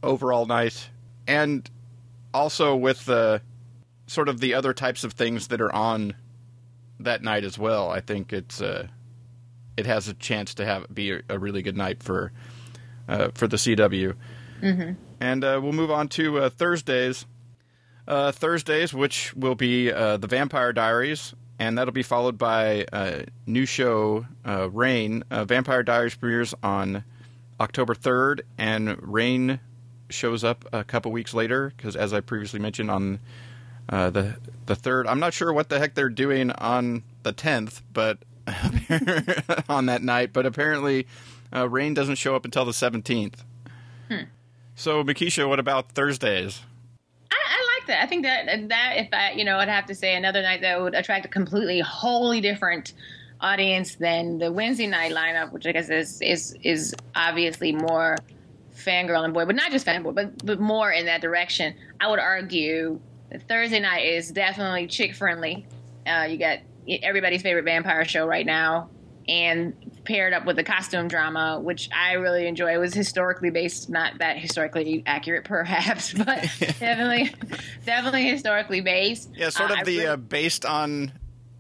overall night, and also with the sort of the other types of things that are on that night as well. I think it's uh, it has a chance to have be a, a really good night for uh, for the CW. Mm-hmm. And uh, we'll move on to uh, Thursdays. Uh, Thursdays, which will be uh, the Vampire Diaries, and that'll be followed by a new show, uh, Reign. Uh, Vampire Diaries premieres on October 3rd, and Reign shows up a couple weeks later because, as I previously mentioned, on uh, the the third, I'm not sure what the heck they're doing on the 10th, but on that night. But apparently, uh, Reign doesn't show up until the 17th. So, Mekeisha, what about Thursdays? I, I like that. I think that that if I, you know, I'd have to say another night that would attract a completely, wholly different audience than the Wednesday night lineup, which I guess is is is obviously more fangirl and boy, but not just fanboy, but but more in that direction. I would argue Thursday night is definitely chick friendly. Uh, you got everybody's favorite vampire show right now, and paired up with the costume drama, which I really enjoy. It was historically based, not that historically accurate, perhaps, but definitely, definitely historically based. Yeah, sort Uh, of I the really- uh, based on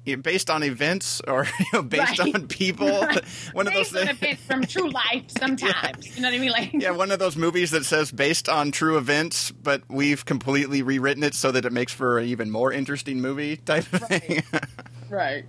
you know, based on events or you know, based Right. on people. Right. One of those things. from true life. Sometimes, you know what I mean? Like, Yeah, one of those movies that says based on true events, but we've completely rewritten it so that it makes for an even more interesting movie type of thing. Right.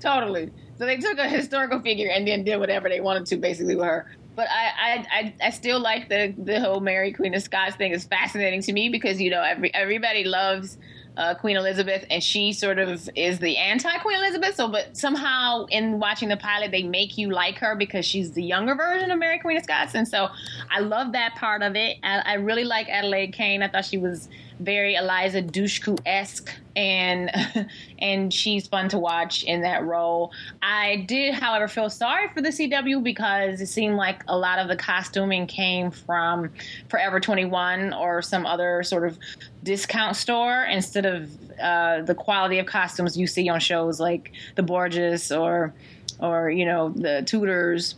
totally. So they took a historical figure and then did whatever they wanted to basically with her. But I, I, I, I still like the the whole Mary Queen of Scots thing is fascinating to me because you know every everybody loves uh, Queen Elizabeth and she sort of is the anti Queen Elizabeth. So, but somehow in watching the pilot they make you like her because she's the younger version of Mary Queen of Scots, and so I love that part of it. I, I really like Adelaide Kane. I thought she was very Eliza Dushku esque, and and she's fun to watch in that role. I did, however, feel sorry for the CW because it seemed like a lot of the costuming came from Forever Twenty One or some other sort of discount store instead of uh, the quality of costumes you see on shows like The Borgias or or you know the Tudors.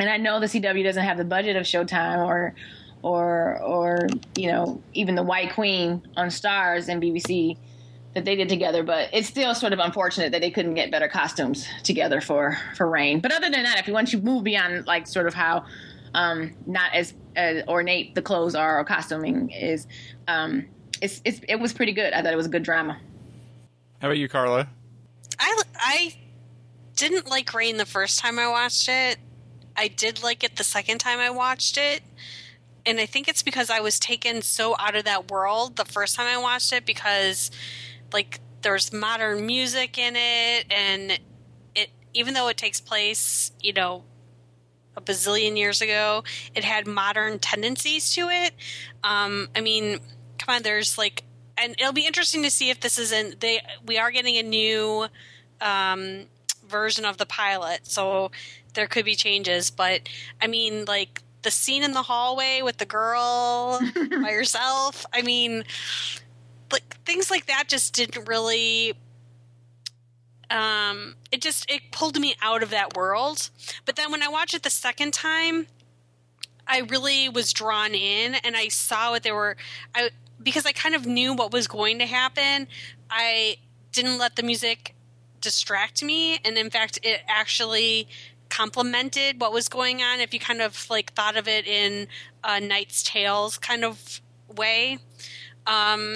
And I know the CW doesn't have the budget of Showtime or or or you know even the White Queen on Starz and BBC that they did together, but it's still sort of unfortunate that they couldn't get better costumes together for for Reign. But other than that, if you once you move beyond like sort of how um, not as, as ornate the clothes are or costuming is, um, it's, it's it was pretty good. I thought it was a good drama. How about you, Carla? I I didn't like Reign the first time I watched it. I did like it the second time I watched it. And I think it's because I was taken so out of that world the first time I watched it because like there's modern music in it and it even though it takes place, you know, a bazillion years ago, it had modern tendencies to it. Um, I mean, come on, there's like and it'll be interesting to see if this is in they we are getting a new um, version of the pilot, so there could be changes. But I mean, like the scene in the hallway with the girl by herself. I mean, like things like that just didn't really. Um, it just it pulled me out of that world. But then when I watched it the second time, I really was drawn in, and I saw what they were. I because I kind of knew what was going to happen. I didn't let the music distract me, and in fact, it actually complemented what was going on. If you kind of like thought of it in a Knight's Tales kind of way, um,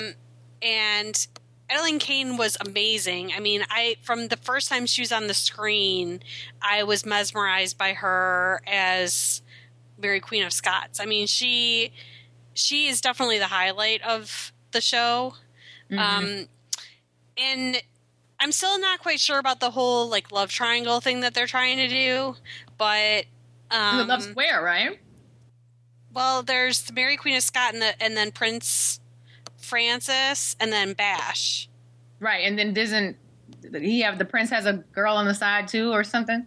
and Adelaide Kane was amazing. I mean, I from the first time she was on the screen, I was mesmerized by her as Mary Queen of Scots. I mean, she she is definitely the highlight of the show. Mm-hmm. Um, and I'm still not quite sure about the whole like love triangle thing that they're trying to do, but um, the love square, right? Well, there's the Mary Queen of Scots and, the, and then Prince Francis and then Bash. Right, and then doesn't he have the prince has a girl on the side too or something?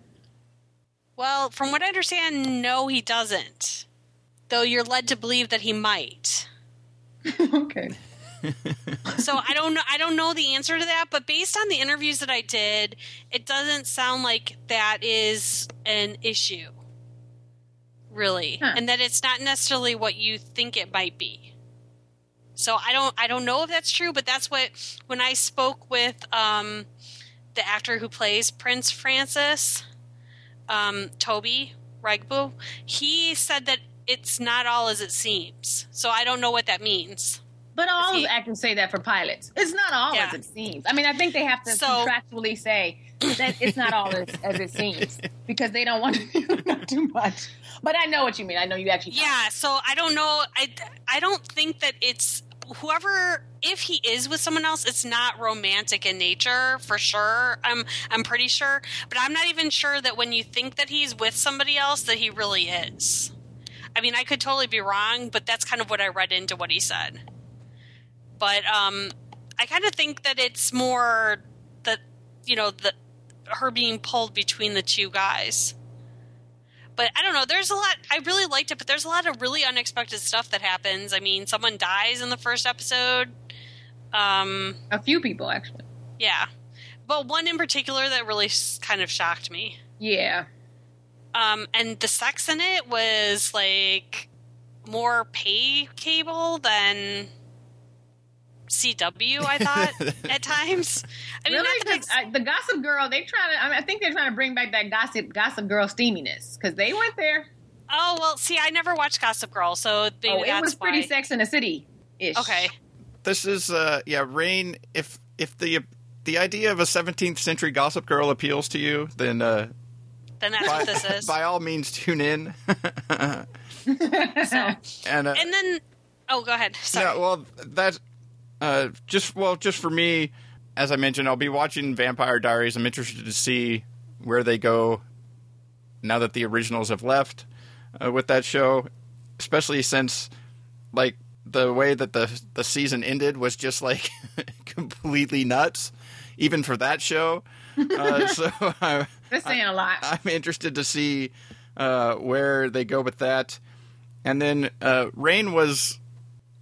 Well, from what I understand, no, he doesn't. Though you're led to believe that he might. okay. so I don't know. I don't know the answer to that, but based on the interviews that I did, it doesn't sound like that is an issue, really, huh. and that it's not necessarily what you think it might be. So I don't. I don't know if that's true, but that's what when I spoke with um, the actor who plays Prince Francis, um, Toby Regbo, he said that it's not all as it seems. So I don't know what that means. But all he, actors say that for pilots. It's not all yeah. as it seems. I mean, I think they have to so, contractually say that it's not all as, as, it seems because they don't want to do too much. But I know what you mean. I know you actually. Yeah. So I don't know. I I don't think that it's whoever if he is with someone else it's not romantic in nature for sure. I'm i'm pretty sure. But i'm not even sure that when you think that he's with somebody else that he really is. I mean i could totally be wrong but that's kind of what i read into what he said. But um, I kind of think that it's more that you know the her being pulled between the two guys. But I don't know. There's a lot. I really liked it, but there's a lot of really unexpected stuff that happens. I mean, someone dies in the first episode. Um, a few people actually. Yeah, but one in particular that really kind of shocked me. Yeah. Um, and the sex in it was like more pay cable than CW. I thought at times. I mean, really, I, the Gossip Girl. They try to. I, mean, I think they're trying to bring back that Gossip Gossip Girl steaminess because they went there. Oh well, see, I never watched Gossip Girl, so maybe oh, it was why. pretty Sex in the City ish. Okay. This is uh yeah, Reign. If if the the idea of a 17th century Gossip Girl appeals to you, then uh, then that's by, what this is. By all means, tune in. so, and uh, and then oh, go ahead. Sorry. Yeah, well, that uh, just well, just for me, as I mentioned, I'll be watching Vampire Diaries. I'm interested to see where they go now that the originals have left uh, with that show, especially since like the way that the the season ended was just like completely nuts, even for that show. Uh, so I, That's saying a lot. I'm interested to see uh, where they go with that. And then uh, Reign was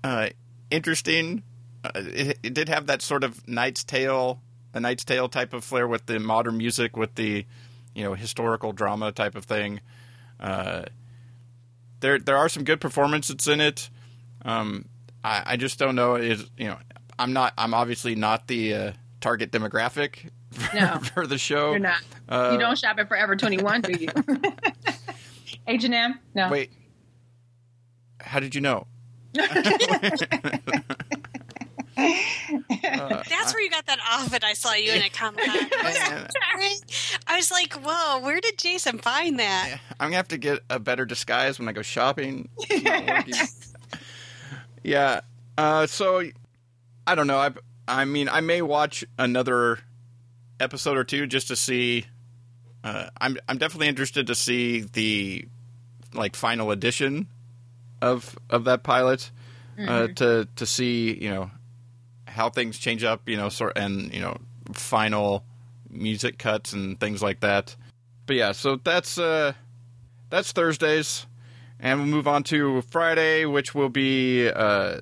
uh, interesting. Uh, it, it did have that sort of Knight's Tale, a Knight's Tale type of flair with the modern music, with the you know historical drama type of thing. Uh, there there are some good performances in it. Um, I, I just don't know is you know I'm not I'm obviously not the uh, target demographic for, No. for the show. You're not. Uh, you don't shop at Forever 21, do you? H&M? No. Wait, how did you know? That's where you got that outfit I saw you in at Comic Con. I was like, whoa, where did Jason find that? I'm gonna have to get a better disguise when I go shopping. It's yeah. Uh, so I don't know. I I mean, I may watch another episode or two just to see. Uh, I'm I'm definitely interested to see the like final edition of of that pilot uh, to to see you know how things change up you know sort and you know final music cuts and things like that. But yeah, so that's uh that's Thursdays, and we'll move on to Friday, which will be uh,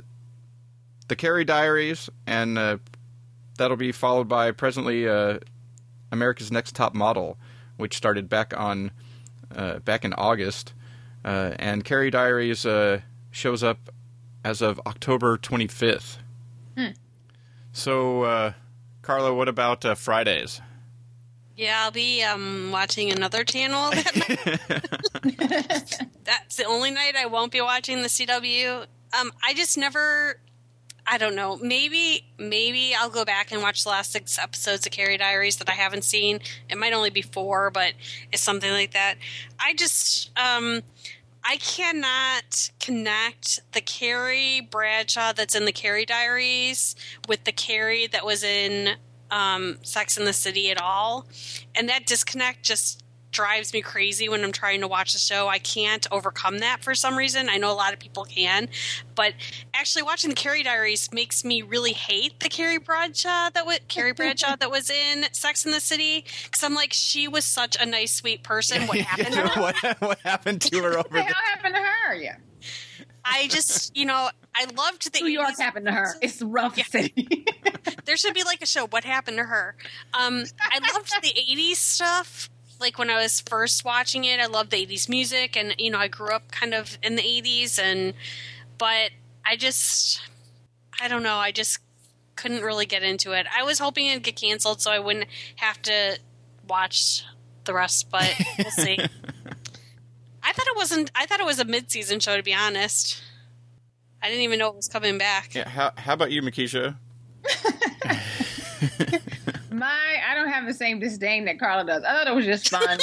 the Carrie Diaries, and uh, that'll be followed by presently uh, America's Next Top Model, which started back on uh, back in August, uh, and Carrie Diaries uh, shows up as of October 25th. So, uh, Carla, what about uh, Fridays? Yeah, I'll be um, watching another channel. That night. That's the only night I won't be watching the CW. Um, I just never. I don't know. Maybe maybe I'll go back and watch the last six episodes of Carrie Diaries that I haven't seen. It might only be four, but it's something like that. I just um, I cannot connect the Carrie Bradshaw that's in the Carrie Diaries with the Carrie that was in um, Sex in the City at all. And that disconnect just drives me crazy when I'm trying to watch the show. I can't overcome that for some reason. I know a lot of people can, but actually watching the Carrie Diaries makes me really hate the Carrie Bradshaw that was Carrie Bradshaw that was in Sex in the City because I'm like she was such a nice, sweet person. What happened? to her? what, what happened to her over What the happened to her? Yeah. I just, you know, I loved the New York 80s. happened to her. It's a rough city. There should be like a show. What happened to her? Um, I loved the '80s stuff. Like when I was first watching it, I loved the '80s music, and you know, I grew up kind of in the '80s, and but I just, I don't know, I just couldn't really get into it. I was hoping it'd get canceled so I wouldn't have to watch the rest, but we'll see. I thought it wasn't. I thought it was a mid-season show, to be honest. I didn't even know it was coming back. Yeah, how, how about you, Mekeisha? My, I don't have the same disdain that Carla does. I thought it was just fun.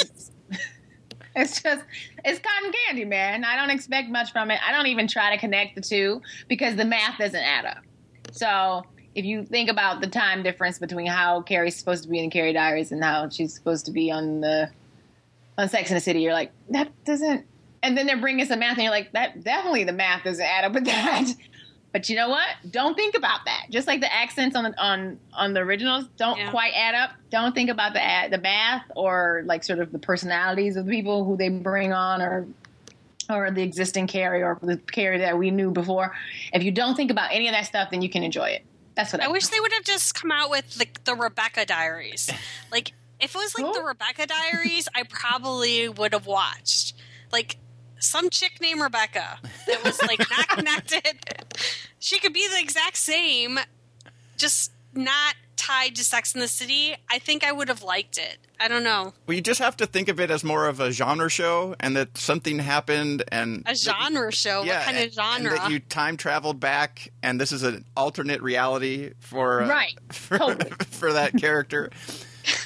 it's just, it's cotton candy, man. I don't expect much from it. I don't even try to connect the two because the math doesn't add up. So if you think about the time difference between how Carrie's supposed to be in the Carrie Diaries and how she's supposed to be on the on Sex in the City, you're like, that doesn't. And then they're bringing some math, and you're like, that definitely the math doesn't add up with that. But you know what? Don't think about that. Just like the accents on the on on the originals don't Yeah. quite add up. Don't think about the ad, the math or like sort of the personalities of the people who they bring on or or the existing Carrie or the Carrie that we knew before. If you don't think about any of that stuff, then you can enjoy it. That's what I, I wish they would have just come out with the, the Rebecca Diaries. Like, if it was like the Rebecca Diaries, I probably would have watched. Like, some chick named Rebecca that was like not connected. She could be the exact same, just not tied to Sex in the City. I think I would have liked it. I don't know. Well, you just have to think of it as more of a genre show, and that something happened, and A genre show. yeah, what kind of genre? And that you time traveled back, and this is an alternate reality for uh, Right, for, totally. for that character.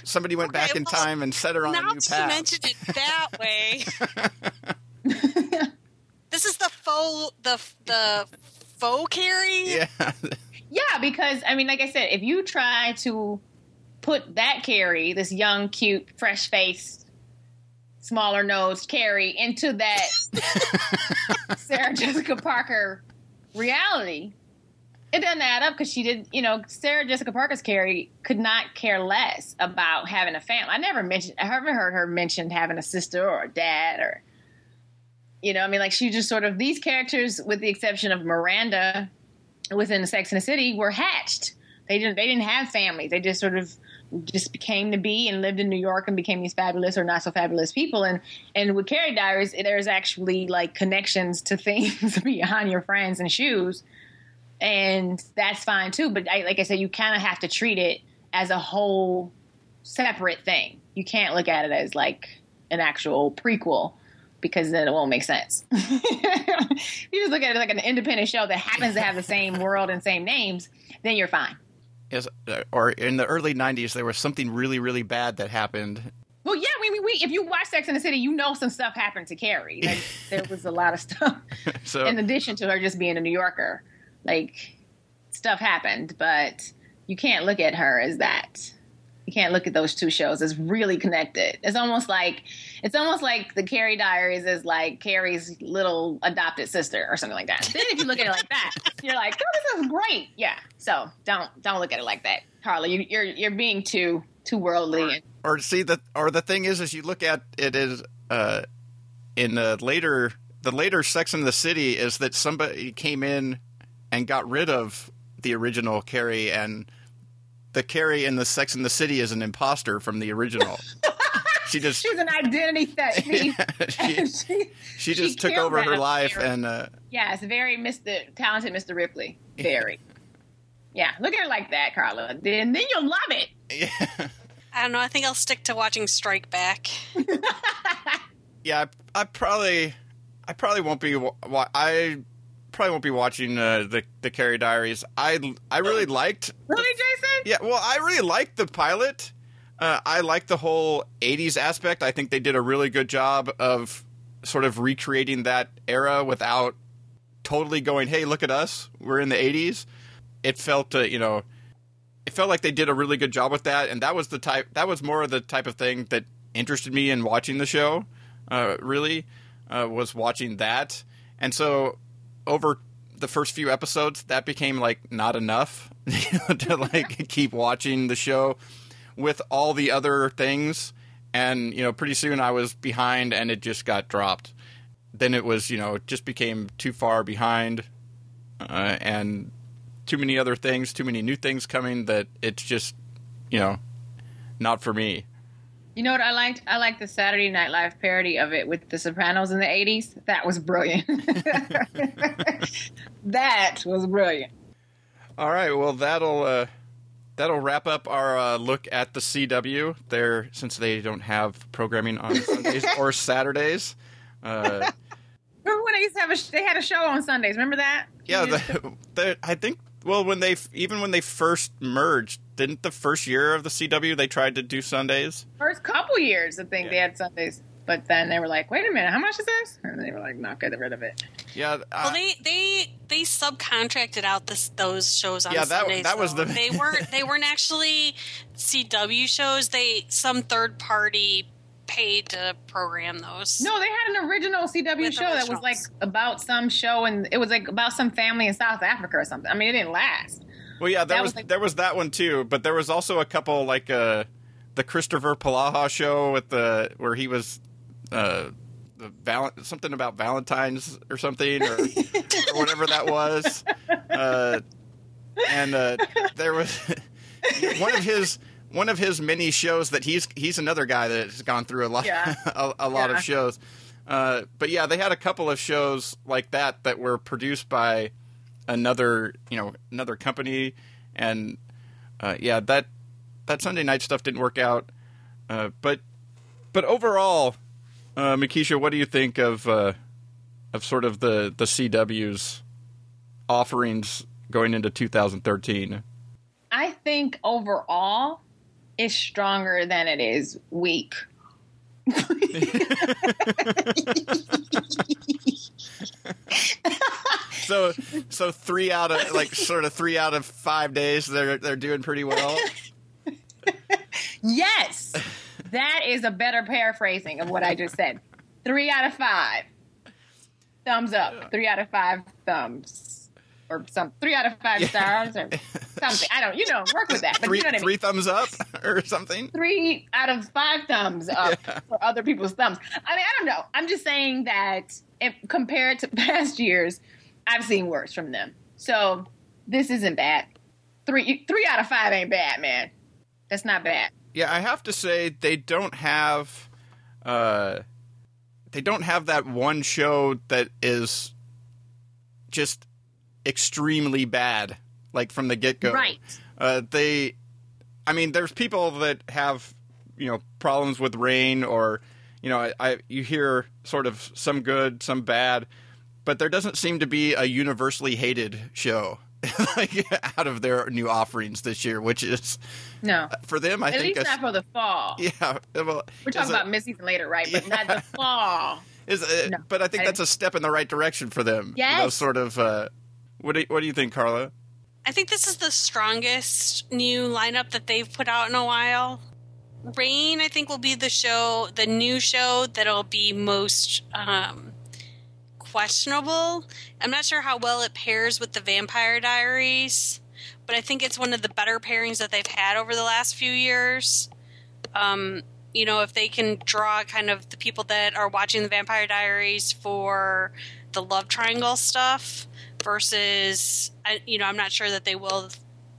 Somebody went back in well, time and set her on a now new that you path. mentioned it that way. this is the faux the the faux Carrie. yeah, Yeah, because I mean, like I said, if you try to put that Carrie, this young, cute, fresh faced, smaller nosed Carrie, into that Sarah Jessica Parker reality, it doesn't add up because she did, you know, Sarah Jessica Parker's Carrie could not care less about having a family. I never mentioned, I haven't heard her mention having a sister or a dad or, you know, I mean, like she just sort of, these characters, with the exception of Miranda within Sex and the City, were hatched. They didn't, they didn't have families. They just sort of just became to be and lived in New York and became these fabulous or not so fabulous people. And and with Carrie Diaries, there's actually like connections to things beyond your friends and shoes, and that's fine too. But I, like I said, you kind of have to treat it as a whole separate thing. You can't look at it as like an actual prequel because then it won't make sense. you just look at it like an independent show that happens to have the same world and same names, then you're fine. Yes, uh, or in the early '90s, there was something really, really bad that happened. Well, yeah, we, we, we if you watch Sex in the City, you know some stuff happened to Carrie. Like, there was a lot of stuff. So in addition to her just being a New Yorker, like stuff happened, but you can't look at her as that. You can't look at those two shows as really connected. It's almost like it's almost like the Carrie Diaries is like Carrie's little adopted sister or something like that. Then if you look at it like that, you're like, oh, this is great. Yeah. So don't don't look at it like that, Carla. You, you're you're being too too worldly. or see that, or the thing is, is you look at it as uh, in the later the later Sex in the City is that somebody came in and got rid of the original Carrie and the Carrie in the Sex in the City is an imposter from the original. she just She's an identity theft. she, she, she just took over her life Carrie. and uh, Yeah, it's very Mr. talented Mr. Ripley. Very. yeah, look at her like that, Carla. Then then you'll love it. yeah. I don't know. I think I'll stick to watching Strike Back. yeah, I, I probably, I probably won't be. wa- wa- I probably won't be watching uh, the the Carrie Diaries. I I really liked. Really, Jason? Yeah, well, I really liked the pilot. Uh, I like the whole '80s aspect. I think they did a really good job of sort of recreating that era without totally going, "Hey, look at us, we're in the '80s." It felt, uh, you know, it felt like they did a really good job with that, and that was the type. That was more of the type of thing that interested me in watching the show. Uh, really, uh, was watching that, and so over the first few episodes, that became like not enough you know, to like keep watching the show with all the other things, and you know, pretty soon I was behind, and it just got dropped. Then it was, you know, it just became too far behind, uh, and too many other things, too many new things coming that it's just, you know, not for me. You know what I liked? I liked the Saturday Night Live parody of it with The Sopranos in the 80s. That was brilliant. that was brilliant. All right, well that'll uh, that'll wrap up our uh, look at the CW. There, since they don't have programming on Sundays or Saturdays. Uh, Remember when they used to have a, they had a show on Sundays? Remember that? yeah, the, the, I think. Well, when they even when they first merged, didn't the first year of the CW they tried to do Sundays? first couple years, I think they had Sundays. But then they were like, wait a minute, how much is this? And they were like, no, get rid of it. Yeah, uh, Well, they they they subcontracted out this those shows on Yeah, that- Sundays. that was though. the- they weren't they weren't actually CW shows. They some third party paid to program those. No, they had an original CW With show that was like about some show, and it was like about some family in South Africa or something. I mean, it didn't last. Well, yeah, there That was, was like- there was that one too, but there was also a couple like uh, the Kristoffer Polaha show with the where he was uh, the val- something about Valentine's or something or, or whatever that was, uh, and uh, there was one of his one of his many shows that he's he's another guy that has gone through a lot Yeah. a, a lot Yeah. of shows. Uh, but yeah, they had a couple of shows like that that were produced by another you know another company. And uh, yeah that that Sunday night stuff didn't work out. Uh, but but overall uh, Mekeisha what do you think of uh, of sort of the the CW's offerings going into 2013 I think overall, it's stronger than it is weak. so so three out of like sort of three out of five days they're they're doing pretty well Yes, that is a better paraphrasing of what I just said. Three out of five. Thumbs up. Three out of five thumbs. or some three out of five stars or something. I don't, you know, work with that. But three you know I mean. three thumbs up or something. Three out of five thumbs up for other people's thumbs. I mean, I don't know. I'm just saying that if, compared to past years, I've seen worse from them. So this isn't bad. Three three out of five ain't bad, man. That's not bad. Yeah, I have to say they don't have uh they don't have that one show that is just extremely bad like from the get-go. Right. Uh they I mean there's people that have you know problems with Reign or you know I, I you hear sort of some good, some bad, but there doesn't seem to be a universally hated show. like out of their new offerings this year, which is No. for them, I At think least a- not for the fall. yeah, well, We're talking about mid-season later, right? But not the fall. is a- No, but I think I- that's a step in the right direction for them. You know, sort of. Uh, what do you, What do you think, Carla? I think this is the strongest new lineup that they've put out in a while. Reign, I think, will be the show, the new show that'll be most um, questionable. I'm not sure how well it pairs with the Vampire Diaries, but I think it's one of the better pairings that they've had over the last few years. Um, you know, if they can draw kind of the people that are watching the Vampire Diaries for the love triangle stuff versus, you know, I'm not sure that they will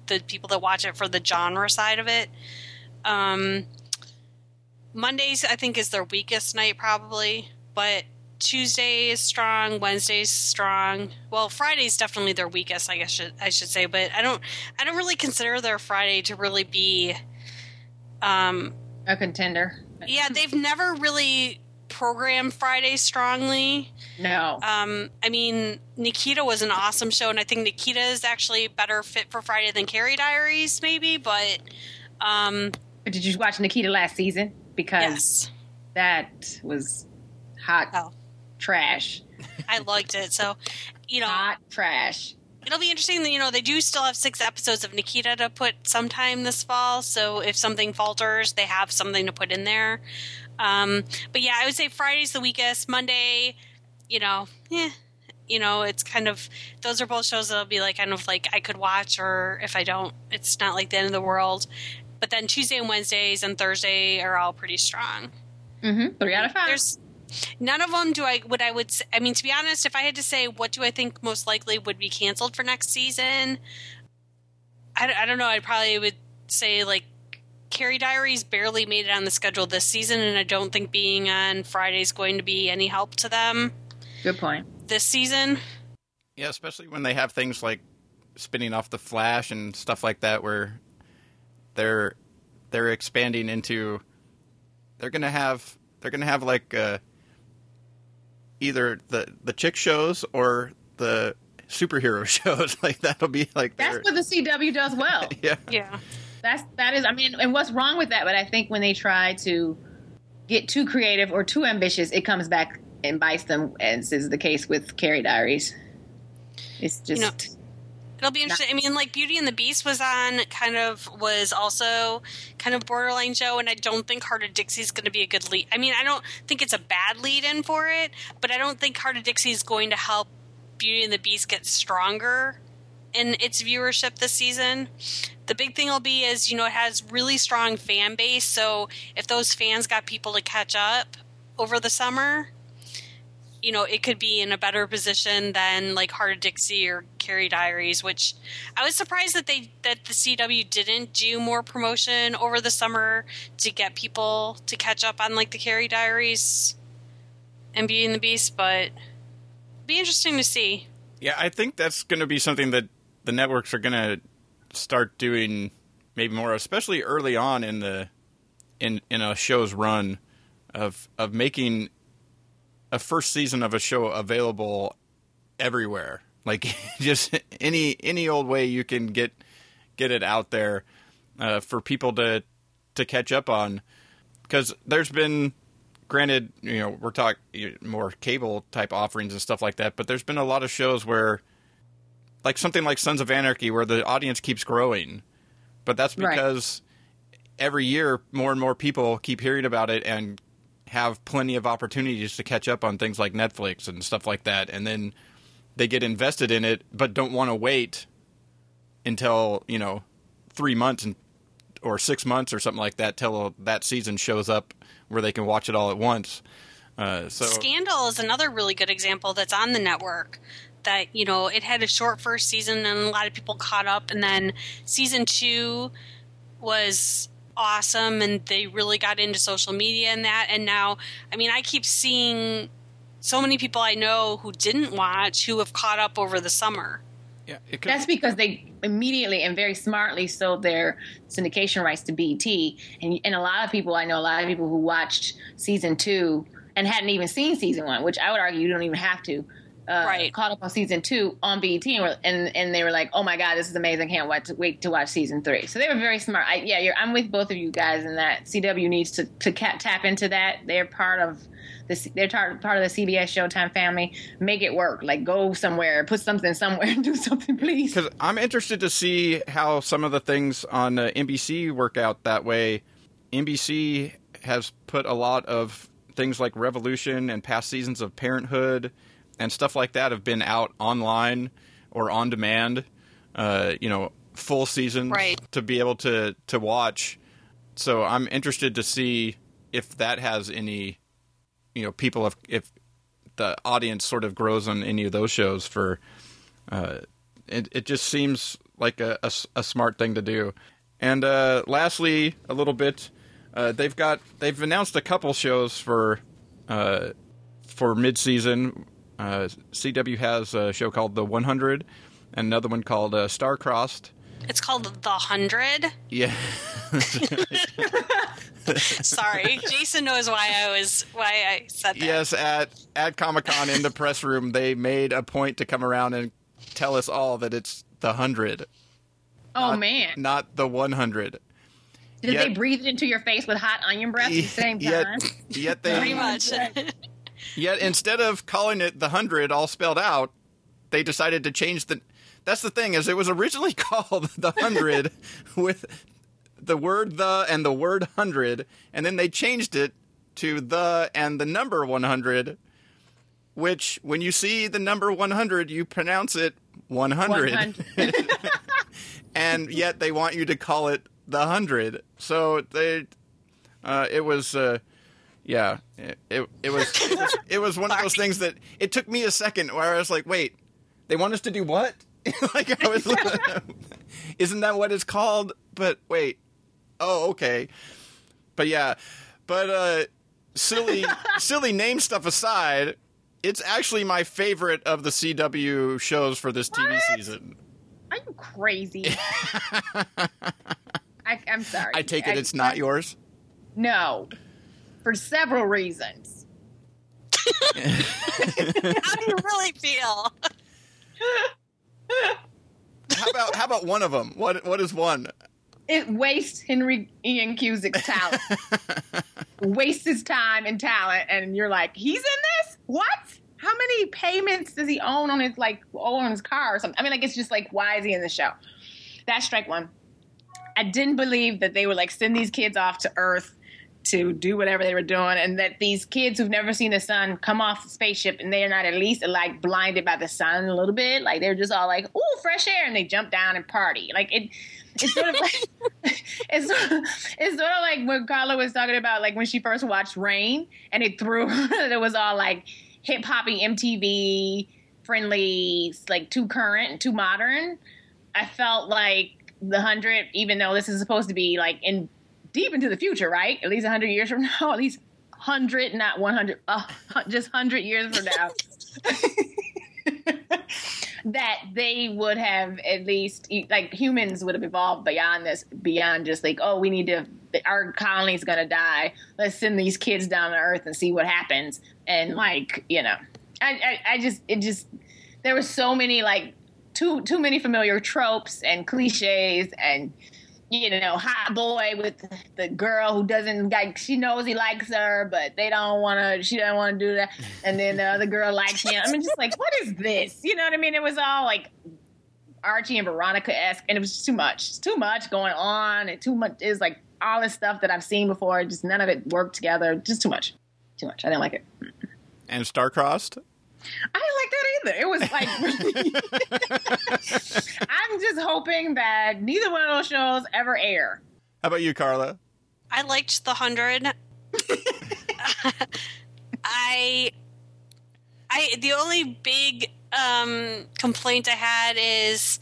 the people that watch it for the genre side of it. Um, Mondays, I think, is their weakest night probably, but Tuesday is strong, Wednesday's strong. Well, Friday's definitely their weakest, I guess should, I should say, but I don't I don't really consider their Friday to really be um A contender. yeah, they've never really programmed Friday strongly. No. Um, I mean, Nikita was an awesome show, and I think Nikita is actually better fit for Friday than Carrie Diaries, maybe. But um, Did you watch Nikita last season? Because yes, that was hot Oh. trash. I liked it. So, you know, Hot trash. it'll be interesting. that, You know, they do still have six episodes of Nikita to put sometime this fall. So if something falters, they have something to put in there. Um, but yeah, I would say Friday's the weakest. Monday, you know, yeah, you know, it's kind of those are both shows that'll be like kind of like I could watch, or if I don't, it's not like the end of the world. But then Tuesday and Wednesdays and Thursday are all pretty strong. Mm-hmm. Three out of five. There's none of them do I would I would I mean to be honest if I had to say what do I think most likely would be canceled for next season I, I don't know I probably would say like Carrie Diaries barely made it on the schedule this season and I don't think being on Friday is going to be any help to them Good point. this season Yeah, especially when they have things like spinning off the Flash and stuff like that, where they're they're expanding into. They're gonna have they're gonna have like uh, either the the chick shows or the superhero shows. like that'll be like That's their what the CW does well. yeah yeah That's that is. I mean, and what's wrong with that? But I think when they try to get too creative or too ambitious, it comes back and bites them, as is the case with Carrie Diaries. It's just You know, It'll be interesting. I mean, like Beauty and the Beast was on, kind of was also kind of borderline show, and I don't think Hart of Dixie is going to be a good lead. I mean, I don't think it's a bad lead in for it, but I don't think Hart of Dixie is going to help Beauty and the Beast get stronger in its viewership this season. The big thing will be is you know it has really strong fan base, so if those fans got people to catch up over the summer, you know, it could be in a better position than like Hart of Dixie or Carrie Diaries, which I was surprised that they that the CW didn't do more promotion over the summer to get people to catch up on like the Carrie Diaries and Beauty and the Beast, but be interesting to see. Yeah, I think that's going to be something that the networks are going to start doing maybe more, especially early on in the in in a show's run of of making a first season of a show available everywhere. Like just any any old way you can get get it out there uh, for people to to catch up on because there's been granted, you know, we're talking more cable type offerings and stuff like that, but there's been a lot of shows where, like something like Sons of Anarchy, where the audience keeps growing, but that's Right. because every year more and more people keep hearing about it and have plenty of opportunities to catch up on things like Netflix and stuff like that, and then they get invested in it, but don't want to wait until you know three months and or six months or something like that till that season shows up where they can watch it all at once. Uh, so Scandal is another really good example that's on the network. That you know, it had a short first season, and a lot of people caught up, and then season two was awesome, and they really got into social media and that. And now, I mean, I keep seeing so many people I know who didn't watch who have caught up over the summer. yeah, it could, That's because they immediately and very smartly sold their syndication rights to BET. And, and a lot of people, I know a lot of people who watched season two and hadn't even seen season one, which I would argue you don't even have to. Uh, Right. Caught up on season two on BET, and, were- and and they were like, "Oh my god, this is amazing! Can't wait to wait to watch season three. So they were very smart. I, yeah, you're, I'm with both of you guys in that CW needs to to ca- tap into that. They're part of the they're tar- part of the CBS Showtime family. Make it work. Like go somewhere, put something somewhere, and do something, please. because I'm interested to see how some of the things on uh, NBC work out that way. NBC has put a lot of things like Revolution and past seasons of Parenthood and stuff like that have been out online or on demand. Uh, you know, full seasons Right. to be able to to watch. So I'm interested to see if that has any, you know, people if if the audience sort of grows on any of those shows for uh, it, it just seems like a a smart thing to do. And uh, lastly, a little bit, uh, they've got they've announced a couple shows for uh, for mid season. Uh, CW has a show called The 100, and another one called uh, Star Crossed. It's called The Hundred. Yeah, Sorry, Jason knows why I was why I said that. yes. At at Comic Con in the press room, they made a point to come around and tell us all that it's the hundred, oh not- man, not the 100. did yet- they breathe it into your face with hot onion breath at the same yet, time? yet they Pretty much. Yet instead of calling it the hundred all spelled out, they decided to change the. That's the thing is it was originally called the hundred with the word the and the word hundred, and then they changed it to the and the number one hundred. Which, when you see the number one hundred, you pronounce it one hundred, and yet they want you to call it the hundred. So they, uh, it was. Uh, yeah, it it, it was it was it was one of those things that it took me a second where I was like, wait, they want us to do what? like I was, isn't that what it's called? But wait, oh okay, but yeah, but uh, silly silly name stuff aside, it's actually my favorite of the CW shows for this TV What? season. Are you crazy? I, I'm sorry. I take it it's not yours. No, for several reasons. How do you really feel? How about how about one of them? What what is one? It wastes Henry Ian Cusick's talent. wastes his time and talent, and you're like, he's in this? What? How many payments does he own on his like own on his car or something? I mean, like it's just like, why is he in the show? That's strike one. I didn't believe that they would like send these kids off to Earth to do whatever they were doing, and that these kids who've never seen the sun come off the spaceship and they are not at least like blinded by the sun a little bit. Like they're just all like, "Ooh, fresh air," and they jump down and party. Like it, it's sort of like it's it's sort of like what Carla was talking about, like when she first watched Reign, and it threw it was all like hip hoppy MTV friendly, like too current too modern. I felt like the hundred, even though this is supposed to be like in deep into the future, right? At least hundred years from now, at least hundred, not one hundred, uh, just hundred years from now. that they would have at least like humans would have evolved beyond this beyond just like oh we need to our colony's gonna die let's send these kids down to earth and see what happens and like you know i i, I just it just there were so many like too too many familiar tropes and cliches and you know, hot boy with the girl who doesn't like she knows he likes her, but they don't want to. She doesn't want to do that, and then the other girl likes him. I mean, just like what is this? You know what I mean? It was all like Archie and Veronica esque, and it was too much. It's too much going on, and too much is like all this stuff that I've seen before. Just none of it worked together. Just too much. Too much. I didn't like it. And Starcrossed? I didn't like that either. It was like I'm just hoping that neither one of those shows ever air. How about you, Carla? I liked the hundred. I, I the only big um, complaint I had is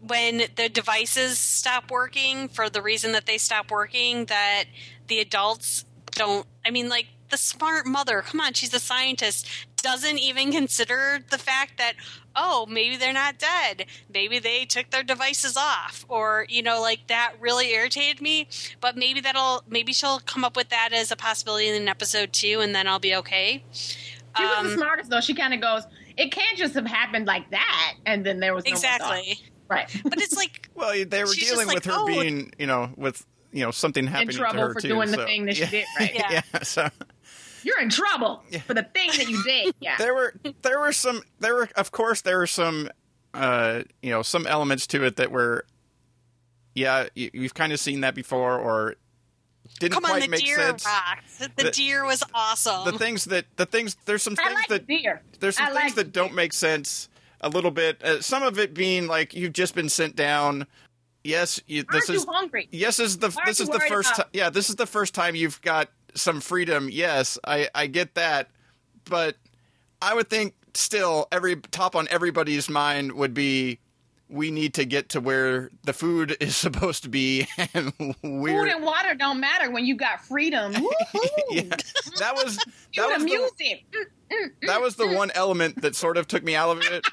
when the devices stop working for the reason that they stop working. That the adults don't. I mean, like the smart mother. Come on, she's a scientist. Doesn't even consider the fact that oh maybe they're not dead maybe they took their devices off or you know like that really irritated me but maybe that'll maybe she'll come up with that as a possibility in episode two and then i'll be okay She was the Um, smartest though. She kind of goes, "It can't just have happened like that," and then there was no exactly right but it's like Well, they were dealing with like, her "Oh." being, you know, with you know something in happening to trouble her for too. doing the thing that yeah. she did. Right? Yeah. yeah. So You're in trouble for the thing that you did. Yeah. there were there were some there were of course there were some uh you know some elements to it that were yeah you, you've kind of seen that before or didn't come on quite the make deer sense. rocked the, The- deer was awesome The things that the things there's some I things like that deer. there's some I things like that don't make sense a little bit. Uh, some of it being like you've just been sent down. Yes, you, Aren't this is hungry? yes is the Aren't this is the first time. Yeah, this is the first time you've got some freedom. Yes, I I get that, but I would think still every top on everybody's mind would be we need to get to where the food is supposed to be and we're Food and water don't matter when you got freedom. Yeah, that was that was the, music. Mm, that was the one element that sort of took me out of it.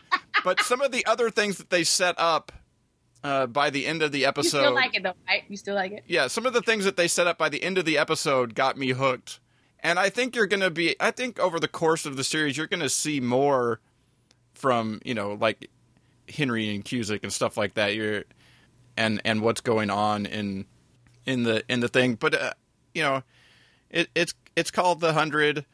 But some of the other things that they set up uh, by the end of the episode. You still like it though, right? You still like it? yeah, some of the things that they set up by the end of the episode got me hooked. And I think you're going to be, I think over the course of the series, you're going to see more from, you know, like Henry Ian Cusick and stuff like that. You're, and, and what's going on in, in the, in the thing. But, uh, you know, it, it's, it's called the hundred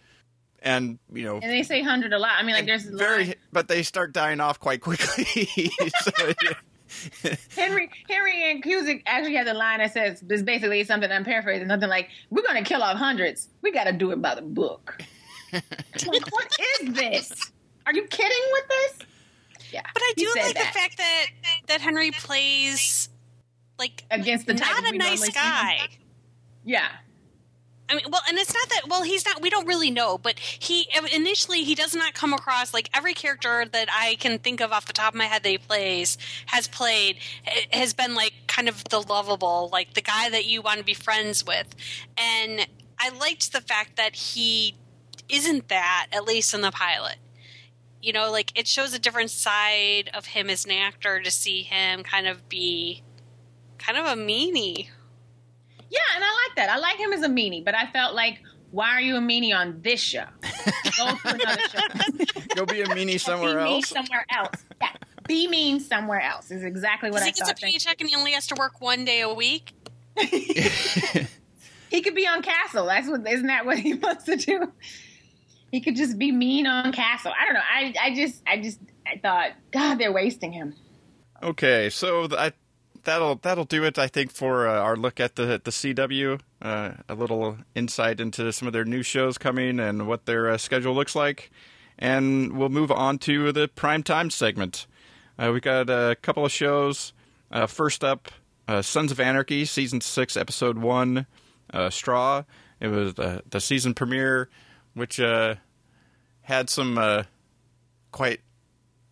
and, you know, And they say hundred a lot. I mean, like there's very, but they start dying off quite quickly. so, yeah. Henry Henry Ian Cusick actually has a line that says this basically is something I'm paraphrasing, something like, We're gonna kill off hundreds. We gotta do it by the book. like, what is this? Are you kidding with this? Yeah. but i do like that. the fact that that henry plays like against the type not a nice normally see. guy Yeah. I mean, well, and it's not that. Well, he's not. We don't really know, but he initially he does not come across like every character that I can think of off the top of my head that he plays has played has been like kind of the lovable, like the guy that you want to be friends with, and I liked the fact that he isn't that at least in the pilot. You know, like it shows a different side of him as an actor to see him kind of be kind of a meanie. Yeah, and I like that. I like him as a meanie, but I felt like, why are you a meanie on this show? Go to another show. Go be a meanie somewhere be mean else. somewhere else. Yeah. Be mean somewhere else is exactly what Because I he gets a thought. Paycheck and he only has to work one day a week. He could be on Castle. That's what isn't that what he wants to do? He could just be mean on Castle. I don't know. I I just I just I thought, God, they're wasting him. Okay, so th- I, that'll that'll do it. I think for uh, our look at the the CW, uh, a little insight into some of their new shows coming and what their uh, schedule looks like, and we'll move on to the prime time segment. Uh, we got a couple of shows. Uh, first up, uh, Sons of Anarchy, season six, episode one, Straw. It was the the season premiere, which had some quite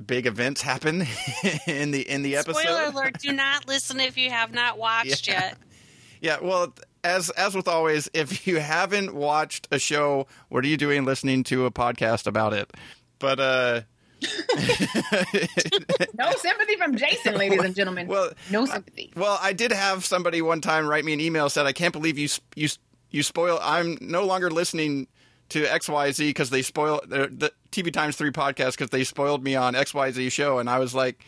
big events happen in the in the episode. Spoiler alert: Do not listen if you have not watched Yeah. yet. Yeah, well, as as with always, if you haven't watched a show, what are you doing listening to a podcast about it? But uh No sympathy from Jason, ladies and gentlemen. Well, no sympathy. well, I did have somebody one time write me an email said, "I can't believe you you you spoil. I'm no longer listening to XYZ because they spoil the, the TV Times 3 podcast because they spoiled me on XYZ show." And I was like,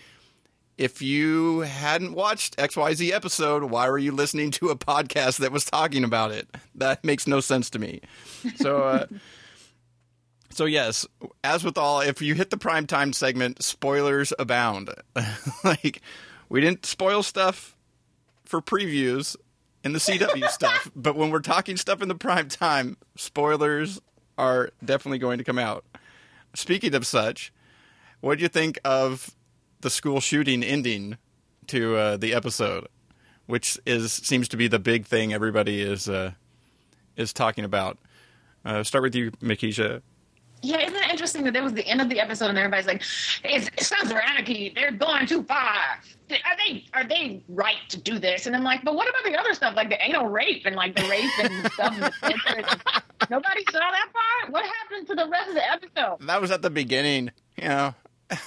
if you hadn't watched XYZ episode, why were you listening to a podcast that was talking about it? That makes no sense to me. So, uh, so yes, as with all, if you hit the prime time segment, spoilers abound. like, we didn't spoil stuff for previews in the CW stuff, but when we're talking stuff in the prime time, spoilers are definitely going to come out. Speaking of such, what do you think of the school shooting ending to uh, the episode, which is seems to be the big thing everybody is uh, is talking about? Uh, start with you, Mekeisha. Yeah, isn't it interesting that there was the end of the episode and everybody's like, "It's it sounds Anarchy. They're going too far. Are they are they right to do this?" And I'm like, "But what about the other stuff, like the anal rape and like the rape and stuff?" Nobody saw that part. What happened to the rest of the episode? That was at the beginning, you know. I,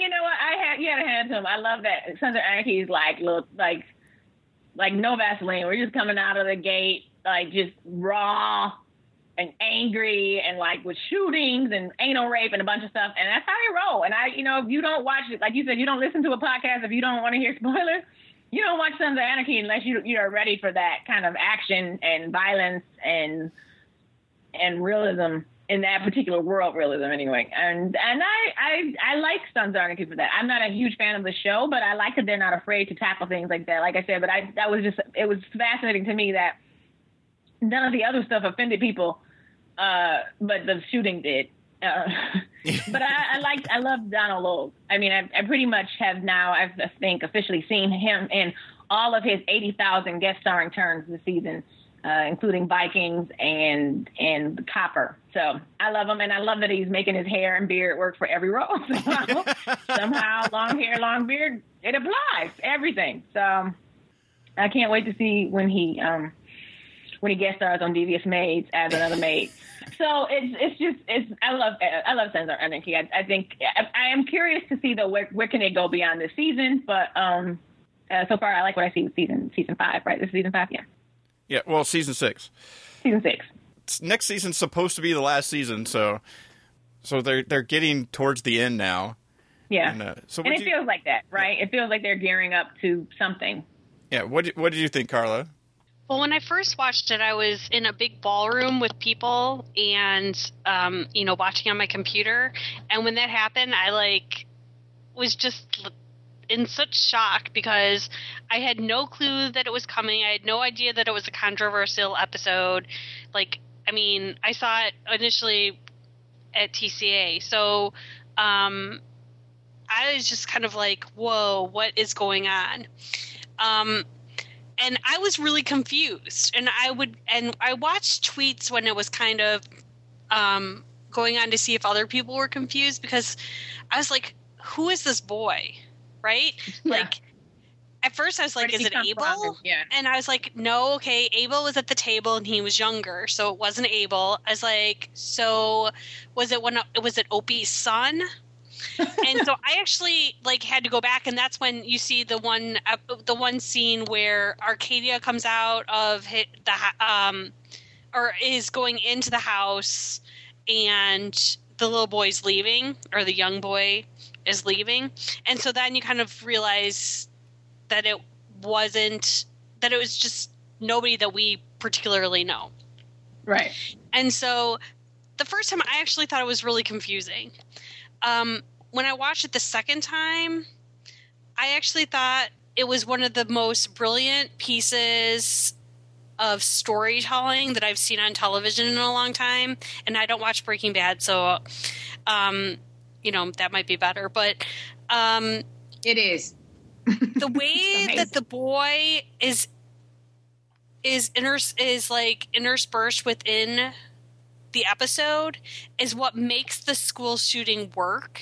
you know what? I had you had to hand to him. I love that Sons of Anarchy is like look like like no Vaseline. We're just coming out of the gate like just raw and angry and like with shootings and anal rape and a bunch of stuff. And that's how they roll. And I, you know, if you don't watch it, like you said, you don't listen to a podcast if you don't want to hear spoilers. You don't watch Sons of Anarchy unless you you are ready for that kind of action and violence and and realism in that particular world realism anyway. And and I I I like Sons of Anarchy for that. I'm not a huge fan of the show, but I like that they're not afraid to tackle things like that. Like I said, but I that was just it was fascinating to me that none of the other stuff offended people, uh, but the shooting did. Uh, but I, I liked, I love Donal Logue. I mean, I, I pretty much have now, I've, I think, officially seen him in all of his 80,000 guest starring turns this season, uh, including Vikings and and Copper. So I love him, and I love that he's making his hair and beard work for every role. Somehow, somehow long hair, long beard, it applies everything. So I can't wait to see when he um, when he guest stars on Devious Maids as another maid. So it's it's just it's I love I love Sons of Anarchy. I, I think I, I, am curious to see though where where can it go beyond this season. But um, uh, so far I like what I see with season season five. Right, this is season five. Yeah. Yeah. Well, season six. Season six. Next season's supposed to be the last season, so so they're they're getting towards the end now. Yeah. And, uh, so and it you, feels like that, right? It feels like they're gearing up to something. Yeah. What what did you think, Carla? Well, when I first watched it, I was in a big ballroom with people and, um, you know, watching on my computer. And when that happened, I like was just in such shock because I had no clue that it was coming. I had no idea that it was a controversial episode. Like, I mean, I saw it initially at TCA. So, um, I was just kind of like, whoa, what is going on? Um, and I was really confused. And I would and I watched tweets when it was kind of um, going on to see if other people were confused because I was like, "Who is this boy?" Right? Yeah. Like at first I was like, "Is it Abel?" Yeah. And I was like, "No, okay, Abel was at the table and he was younger, so it wasn't Abel." I was like, "So was it one? Was it Opie's son?" And so I actually like had to go back, and that's when you see the one uh, the one scene where Arcadia comes out of the um or is going into the house, and the little boy's leaving or the young boy is leaving, and so then you kind of realize that it wasn't that it was just nobody that we particularly know. Right. And so the first time I actually thought it was really confusing. Um, when I watched it the second time, I actually thought it was one of the most brilliant pieces of storytelling that I've seen on television in a long time. And I don't watch Breaking Bad, so um, you know that might be better. But um, it is the way that the boy is is inter- is like interspersed within the episode is what makes the school shooting work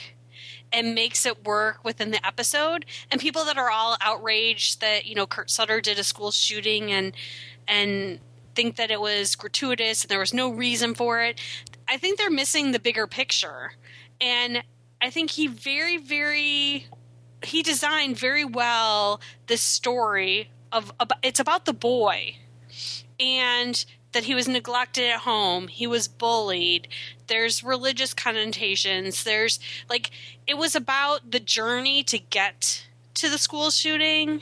and makes it work within the episode. And people that are all outraged that you know Kurt Sutter did a school shooting and and think that it was gratuitous and there was no reason for it. I think they're missing the bigger picture. And I think he very very he designed very well this story of it's about the boy and that he was neglected at home, he was bullied. There's religious connotations. There's like it was about the journey to get to the school shooting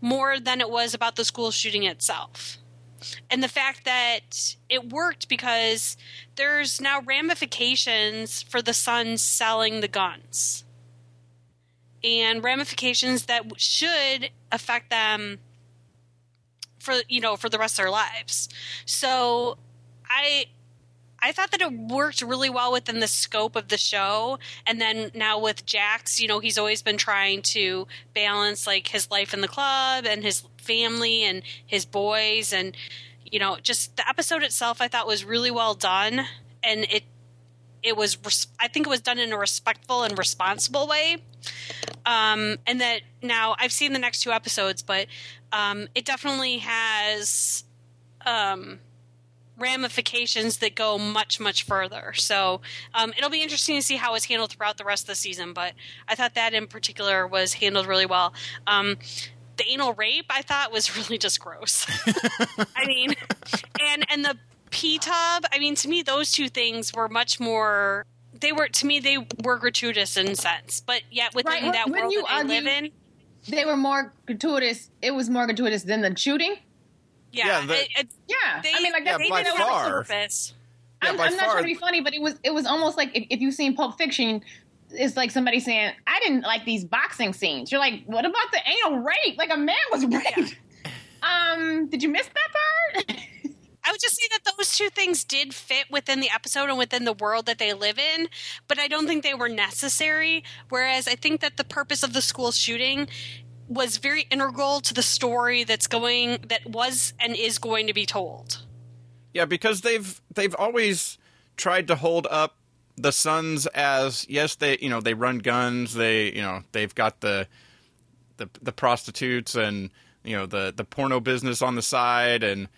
more than it was about the school shooting itself. And the fact that it worked because there's now ramifications for the sons selling the guns. And ramifications that should affect them for you know for the rest of their lives. So I I thought that it worked really well within the scope of the show. And then now with Jax, you know, he's always been trying to balance like his life in the club and his family and his boys. And, you know, just the episode itself I thought was really well done. And it, it was, I think it was done in a respectful and responsible way. Um, and that now I've seen the next two episodes, but um, it definitely has um, ramifications that go much much further. So um, it'll be interesting to see how it's handled throughout the rest of the season. But I thought that in particular was handled really well. Um, the anal rape I thought was really just gross. I mean, and and the p tub. I mean, to me, those two things were much more. They were to me they were gratuitous in sense, but yet within Right, that when world you that they live in, They were more gratuitous. It was more gratuitous than the shooting. yeah, Yeah, the- it, it, Yeah, they, I mean, like Yeah, they by did it with far. purpose. Yeah, I'm, by I'm not far- trying to be funny, but it was it was almost like if, if you've seen Pulp Fiction, it's like somebody saying, "I didn't like these boxing scenes." You're like, "What about the anal rape? Like a man was raped." Um, did you miss that part? I would just say that those two things did fit within the episode and within the world that they live in, but I don't think they were necessary. Whereas I think that the purpose of the school shooting was very integral to the story that's going that was and is going to be told. Yeah, because they've they've always tried to hold up the sons as yes, they you know they run guns, they you know they've got the the the prostitutes and you know the the porno business on the side and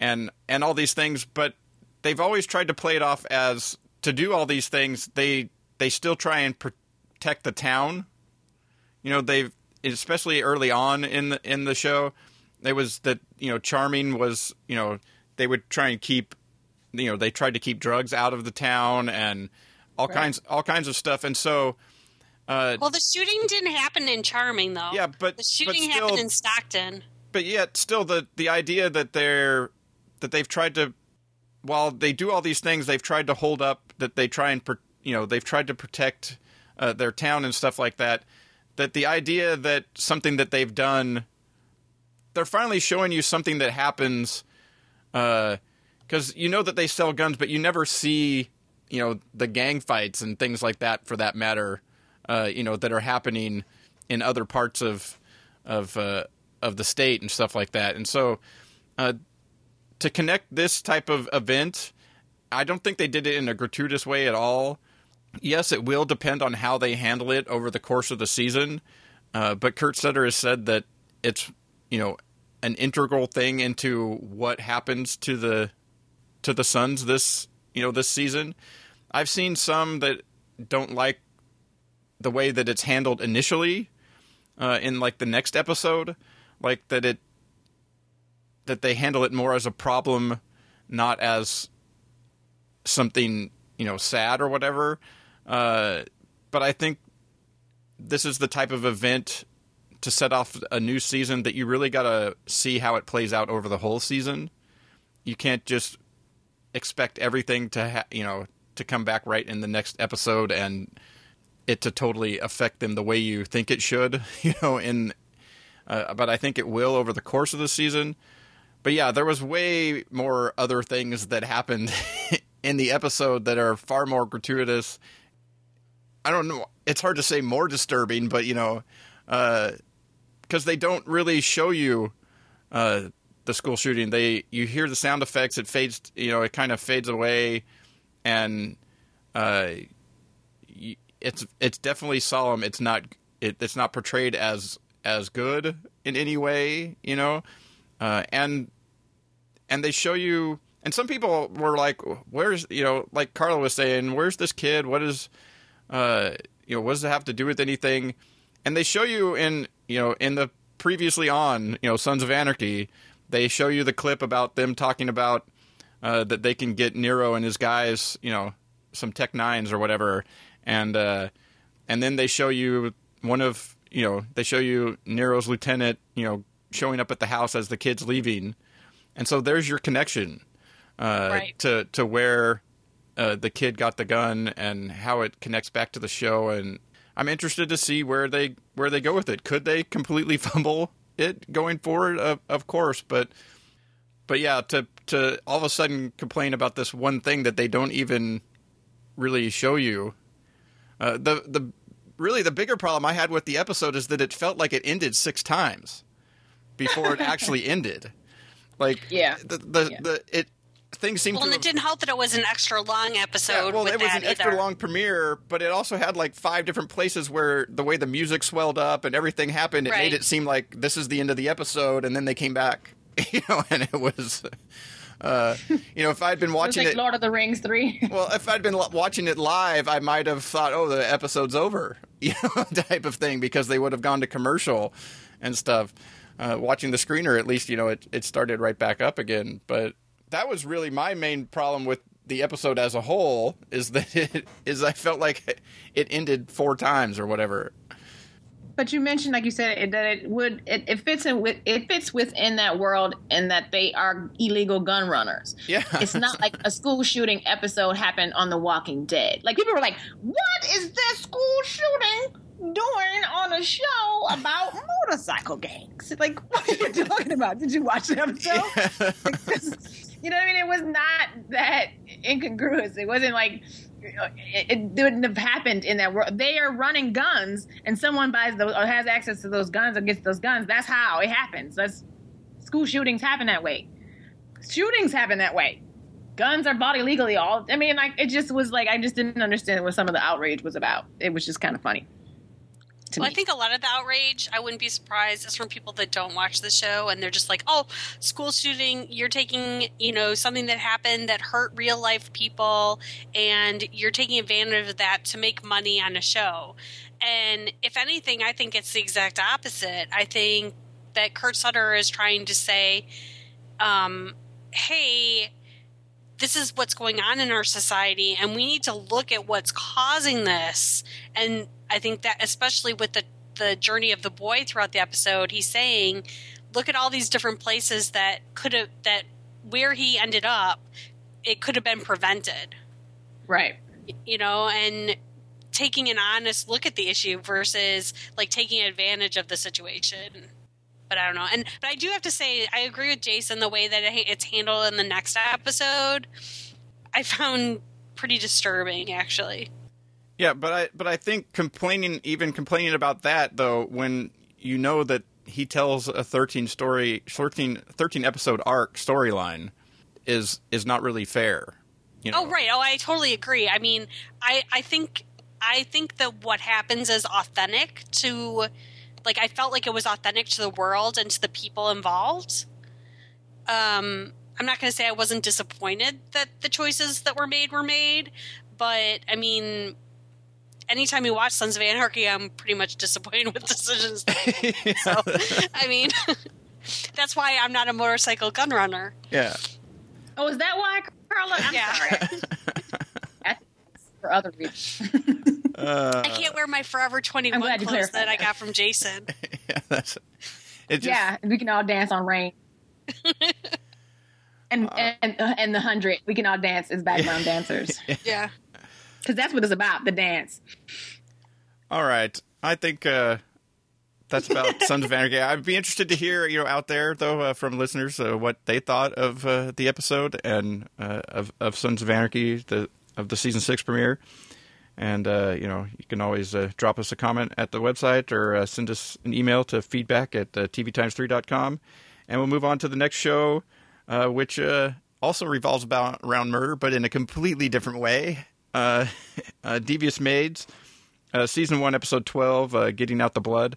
and and all these things, but they've always tried to play it off as to do all these things. They they still try and protect the town. You know they've especially early on in the in the show, it was that you know Charming was you know they would try and keep you know they tried to keep drugs out of the town and all kinds all kinds of stuff and so uh, Well, the shooting didn't happen in Charming though. Yeah, but- the shooting but still- happened in Stockton. but yet still the the idea that they're that they've tried to while they do all these things they've tried to hold up that they try and you know they've tried to protect uh, their town and stuff like that that the idea that something that they've done they're finally showing you something that happens because you know that they sell guns but you never see you know the gang fights and things like that for that matter uh, you know that are happening in other parts of of uh, of the state and stuff like that. And so uh, to connect this type of event I don't think they did it in a gratuitous way at all yes it will depend on how they handle it over the course of the season uh, but Kurt Sutter has said that it's you know an integral thing into what happens to the to the Sons this you know this season. I've seen some that don't like the way that it's handled initially uh, in like the next episode, like that it that they handle it more as a problem, not as something you know sad or whatever. Uh, but I think this is the type of event to set off a new season that you really got to see how it plays out over the whole season. You can't just expect everything to ha- you know to come back right in the next episode and it to totally affect them the way you think it should, you know, in uh, but I think it will over the course of the season. But yeah, there was way more other things that happened in the episode that are far more gratuitous. I don't know. It's hard to say more disturbing, but you know, because they don't really show you uh, the school shooting. They you hear the sound effects. It fades. You know, it kind of fades away, and uh, it's it's definitely solemn. It's not it, it's not portrayed as as good in any way. You know, uh, and and they show you. And some people were like, "Where's you know?" Like Carla was saying, "Where's this kid? What is, uh, you know, what does it have to do with anything?" And they show you in you know in the previously on you know Sons of Anarchy, they show you the clip about them talking about uh, that they can get Nero and his guys, you know, some Tech Nines or whatever, and uh, and then they show you one of you know they show you Nero's lieutenant, you know, showing up at the house as the kid's leaving, and so there's your connection uh, Right. to to where uh, the kid got the gun and how it connects back to the show, and I'm interested to see where they where they go with it. Could they completely fumble it going forward? Of, of course, but but yeah, to to all of a sudden complain about this one thing that they don't even really show you. Uh, the the really the bigger problem I had with the episode is that it felt like it ended six times before it actually ended. Like Yeah. the the, Yeah. the it things seem Well, to and have- it didn't help that it was an extra long episode. yeah, well, with it was that an extra either. long premiere, but it also had like five different places where the way the music swelled up and everything happened, it Right. made it seem like this is the end of the episode, and then they came back, you know, and it was, uh, you know, if I'd been It was watching like it, Lord of the Rings three. well, if I'd been lo- watching it live, I might have thought, oh, the episode's over, you know, type of thing, because they would have gone to commercial and stuff. Uh, watching the screener, at least, you know, it, it started right back up again. But that was really my main problem with the episode as a whole is that it is I felt like it ended four times or whatever. But you mentioned, like you said, that it would it, it fits in with it fits within that world, and that they are illegal gun runners. Yeah. it's not like a school shooting episode happened on The Walking Dead. Like people were like, "What is this school shooting doing on a show about motorcycle gangs?" Like, what are you talking about? Did you watch that episode? Because, you know what I mean? It was not that incongruous. It wasn't like it, it wouldn't have happened in that world. They are running guns, and someone buys those or has access to those guns or gets those guns. That's how it happens. That's school shootings happen that way. Shootings happen that way. Guns are bought illegally. All I mean, like it just was like I just didn't understand what some of the outrage was about. It was just kind of funny. Well, me. I think a lot of the outrage, I wouldn't be surprised, is from people that don't watch the show and they're just like, oh, school shooting, you're taking, you know, something that happened that hurt real life people and you're taking advantage of that to make money on a show. And if anything, I think it's the exact opposite. I think that Kurt Sutter is trying to say, um, hey, this is what's going on in our society and we need to look at what's causing this. And i think that especially with the the journey of the boy throughout the episode he's saying look at all these different places that could have that where he ended up it could have been prevented. Right. you know and taking an honest look at the issue versus like taking advantage of the situation but I don't know. And but I do have to say, I agree with Jason the way that it's handled in the next episode. I found pretty disturbing, actually. Yeah, but I but I think complaining even complaining about that though when you know that he tells a 13 story 13, 13 episode arc storyline is is not really fair. You oh, know? Oh right. Oh, I totally agree. I mean, I I think I think that what happens is authentic to like I felt like it was authentic to the world and to the people involved. Um I'm not going to say I wasn't disappointed that the choices that were made were made, but I mean anytime you watch Sons of Anarchy, I'm pretty much disappointed with decisions. so, I mean, that's why I'm not a motorcycle gun runner. Yeah. Oh, is that why, Carla? I'm Yeah. sorry. That's for other reasons. Uh, I can't wear my Forever 21 I'm glad you clothes clarified that I got from Jason. yeah, that's it just yeah, we can all dance on Reign. and and and the hundred, we can all dance as background dancers Yeah. because that's what it's about. The dance. All right. I think uh, that's about Sons of Anarchy. I'd be interested to hear, you know, out there though uh, from listeners uh, what they thought of uh, the episode and uh, of of Sons of Anarchy, the of the season six premiere. And uh, you know, you can always uh, drop us a comment at the website or uh, send us an email to feedback at uh, tvtimes3.com. And we'll move on to the next show, uh, which uh, also revolves about around murder, but in a completely different way. Uh, Devious Maids season one, episode twelve, "Getting Out the Blood,"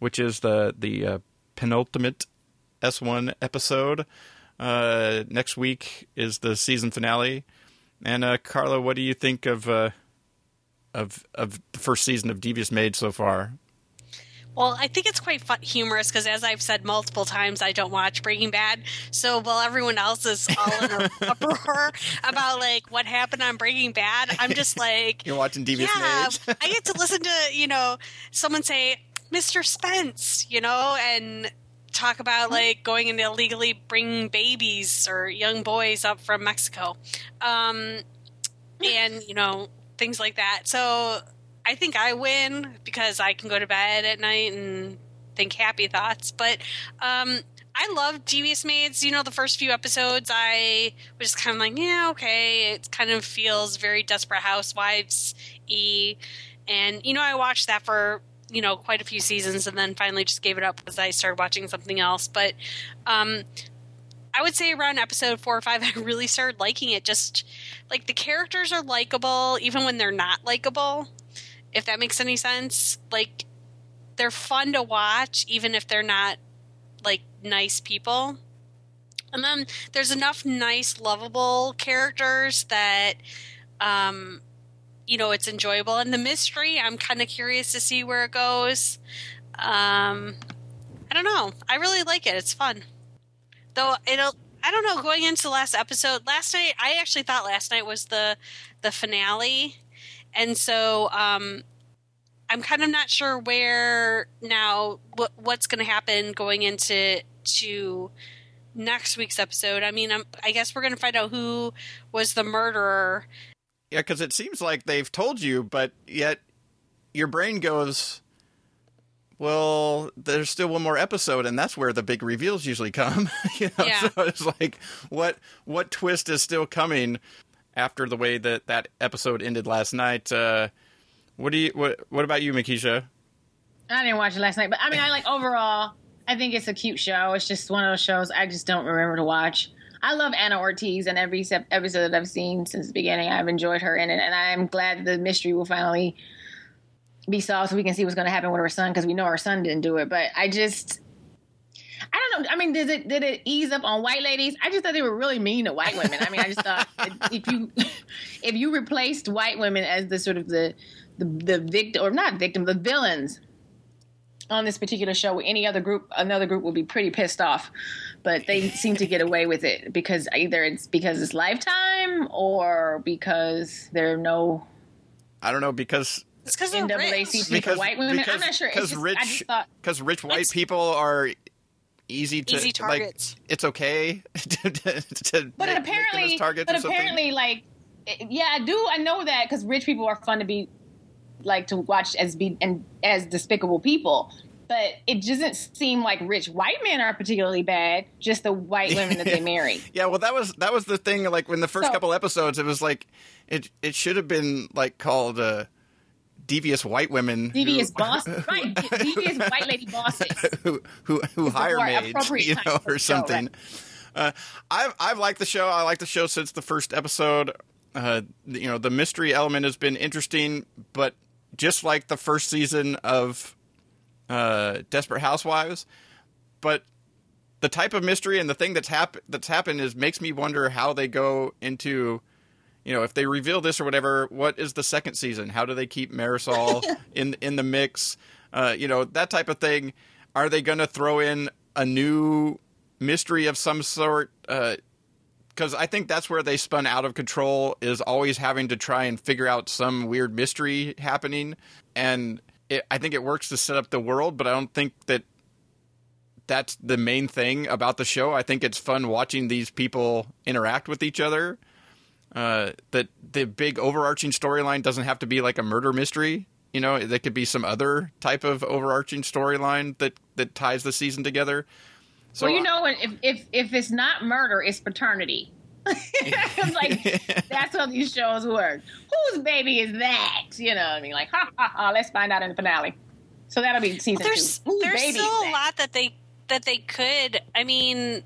which is the the penultimate S one episode. Next week is the season finale. And uh, Carla, what do you think of uh, of of the first season of Devious Maid so far? Well, I think it's quite fun, humorous because, as I've said multiple times, I don't watch Breaking Bad. So while everyone else is all in a uproar about like what happened on Breaking Bad, I'm just like, You're watching Devious yeah, Maids. I get to listen to you know someone say Mr. Spence, you know, and talk about like going and illegally bringing babies or young boys up from Mexico, um, and you know things like that. So I think I win because I can go to bed at night and think happy thoughts. But um, I love Devious Maids. You know, the first few episodes, I was just kind of like, yeah, okay. It kind of feels very Desperate Housewives e. And, you know, I watched that for, you know, quite a few seasons and then finally just gave it up because I started watching something else. But um, I would say around episode four or five, I really started liking it. Just like the characters are likable, even when they're not likable, if that makes any sense. Like, they're fun to watch, even if they're not like nice people. And then there's enough nice, lovable characters that, um, you know, it's enjoyable. And the mystery, I'm kind of curious to see where it goes. Um, I don't know. I really like it. It's fun. Though it'll, I don't know. Going into the last episode, last night, I actually thought last night was the the finale, and so um, I'm kind of not sure where now what, what's going to happen going into to next week's episode. I mean, I'm, I guess we're going to find out who was the murderer. Yeah, because it seems like they've told you, but yet your brain goes, well, there's still one more episode, and that's where the big reveals usually come. you know? Yeah. So it's like, what what twist is still coming after the way that that episode ended last night? Uh, what do you what What about you, Mekeisha? I didn't watch it last night, but I mean, I like overall. I think it's a cute show. It's just one of those shows I just don't remember to watch. I love Anna Ortiz, and every sep- episode that I've seen since the beginning, I've enjoyed her in it, and I'm glad the mystery will finally be solved so we can see what's going to happen with her son because we know her son didn't do it. But I just, I don't know. I mean, did it did it ease up on white ladies? I just thought they were really mean to white women. I mean, I just thought if you if you replaced white women as the sort of the the, the victim or not victim, the villains on this particular show with any other group, another group would be pretty pissed off. But they seem to get away with it because either it's because it's Lifetime or because there are no I don't know because It's because rich. NAACP because for white women. because, I'm not sure. It's because just, rich I just thought because rich white people are easy to Easy like. It's okay to, to, to but make- make apparently, as targets but apparently, like, yeah, I do. I know that because rich people are fun to be like to watch as be and as despicable people. But it doesn't seem like rich white men are particularly bad. Just the white women that they marry. Yeah, well, that was that was the thing. Like when the first So- couple episodes, it was like it it should have been like called uh, devious white women, Devious who, boss, right? Devious white lady bosses. who who, who hire maids, you know, or the show, something. Uh, I've I've liked the show. I like the show since the first episode. Uh, you know, the mystery element has been interesting, but just like the first season of uh, Desperate Housewives, but the type of mystery and the thing that's hap- that's happened is makes me wonder how they go into you know if they reveal this or whatever what is the second season? How do they keep marisol in in the mix? Uh, you know that type of thing. Are they going to throw in a new mystery of some sort? Because I think that's where they spun out of control is always having to try and figure out some weird mystery happening. And it, I think it works to set up the world but I don't think that that's the main thing about the show. I think it's fun watching these people interact with each other. Uh, that the big overarching storyline doesn't have to be like a murder mystery. You know, there could be some other type of overarching storyline that that ties the season together. So well, you know, if if if it's not murder, it's paternity. Like that's how these shows work. Whose baby is that? You know, what I mean, like, ha ha ha. Let's find out in the finale. So that'll be season there's two. Whose there's still a lot that they that they could. I mean,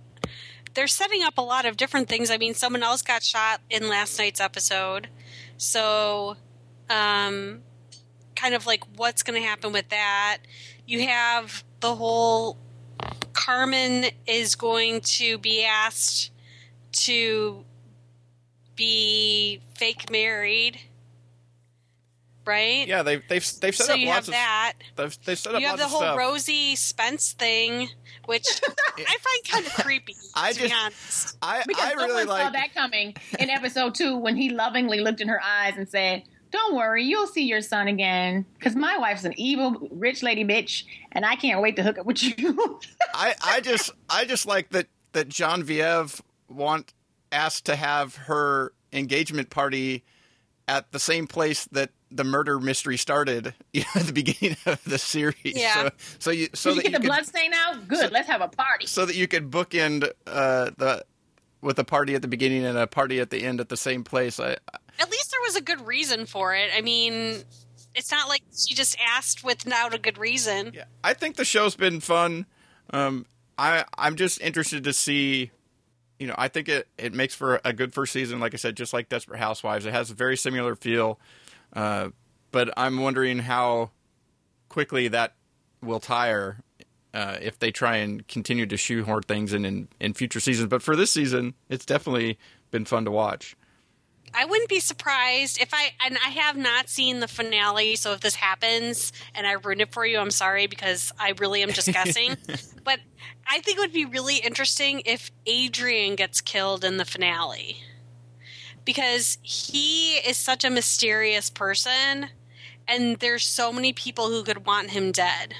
they're setting up a lot of different things. I mean, someone else got shot in last night's episode, so um, kind of like what's going to happen with that. You have the whole Carmen is going to be asked to be fake married, right? yeah, they've they've they've set so up you lots have of that. they've, they've set up You have lots the of whole stuff. Rosie Spence thing, which I find kind of creepy. I to be just- honest. I Because I really someone saw that coming in episode two when he lovingly looked in her eyes and said, "Don't worry, you'll see your son again. Because my wife's an evil rich lady bitch, and I can't wait to hook up with you." I, I just I just like that that Genevieve want asked to have her engagement party at the same place that the murder mystery started you know, at the beginning of the series. Yeah. So, so you so Did you that get the could, blood stain out? Good. let's have a party. so that you could bookend uh, the with a party at the beginning and a party at the end at the same place. I, At least there was a good reason for it. I mean, it's not like she just asked without a good reason. Yeah, I think the show's been fun. Um, I I'm just interested to see. You know, I think it, it makes for a good first season. Like I said, just like Desperate Housewives, it has a very similar feel. Uh, but I'm wondering how quickly that will tire uh, if they try and continue to shoehorn things in, in in future seasons. But for this season, it's definitely been fun to watch. I wouldn't be surprised if I and I have not seen the finale. So if this happens and I ruin it for you, I'm sorry because I really am just guessing. but I think it would be really interesting if Adrian gets killed in the finale because he is such a mysterious person, and there's so many people who could want him dead.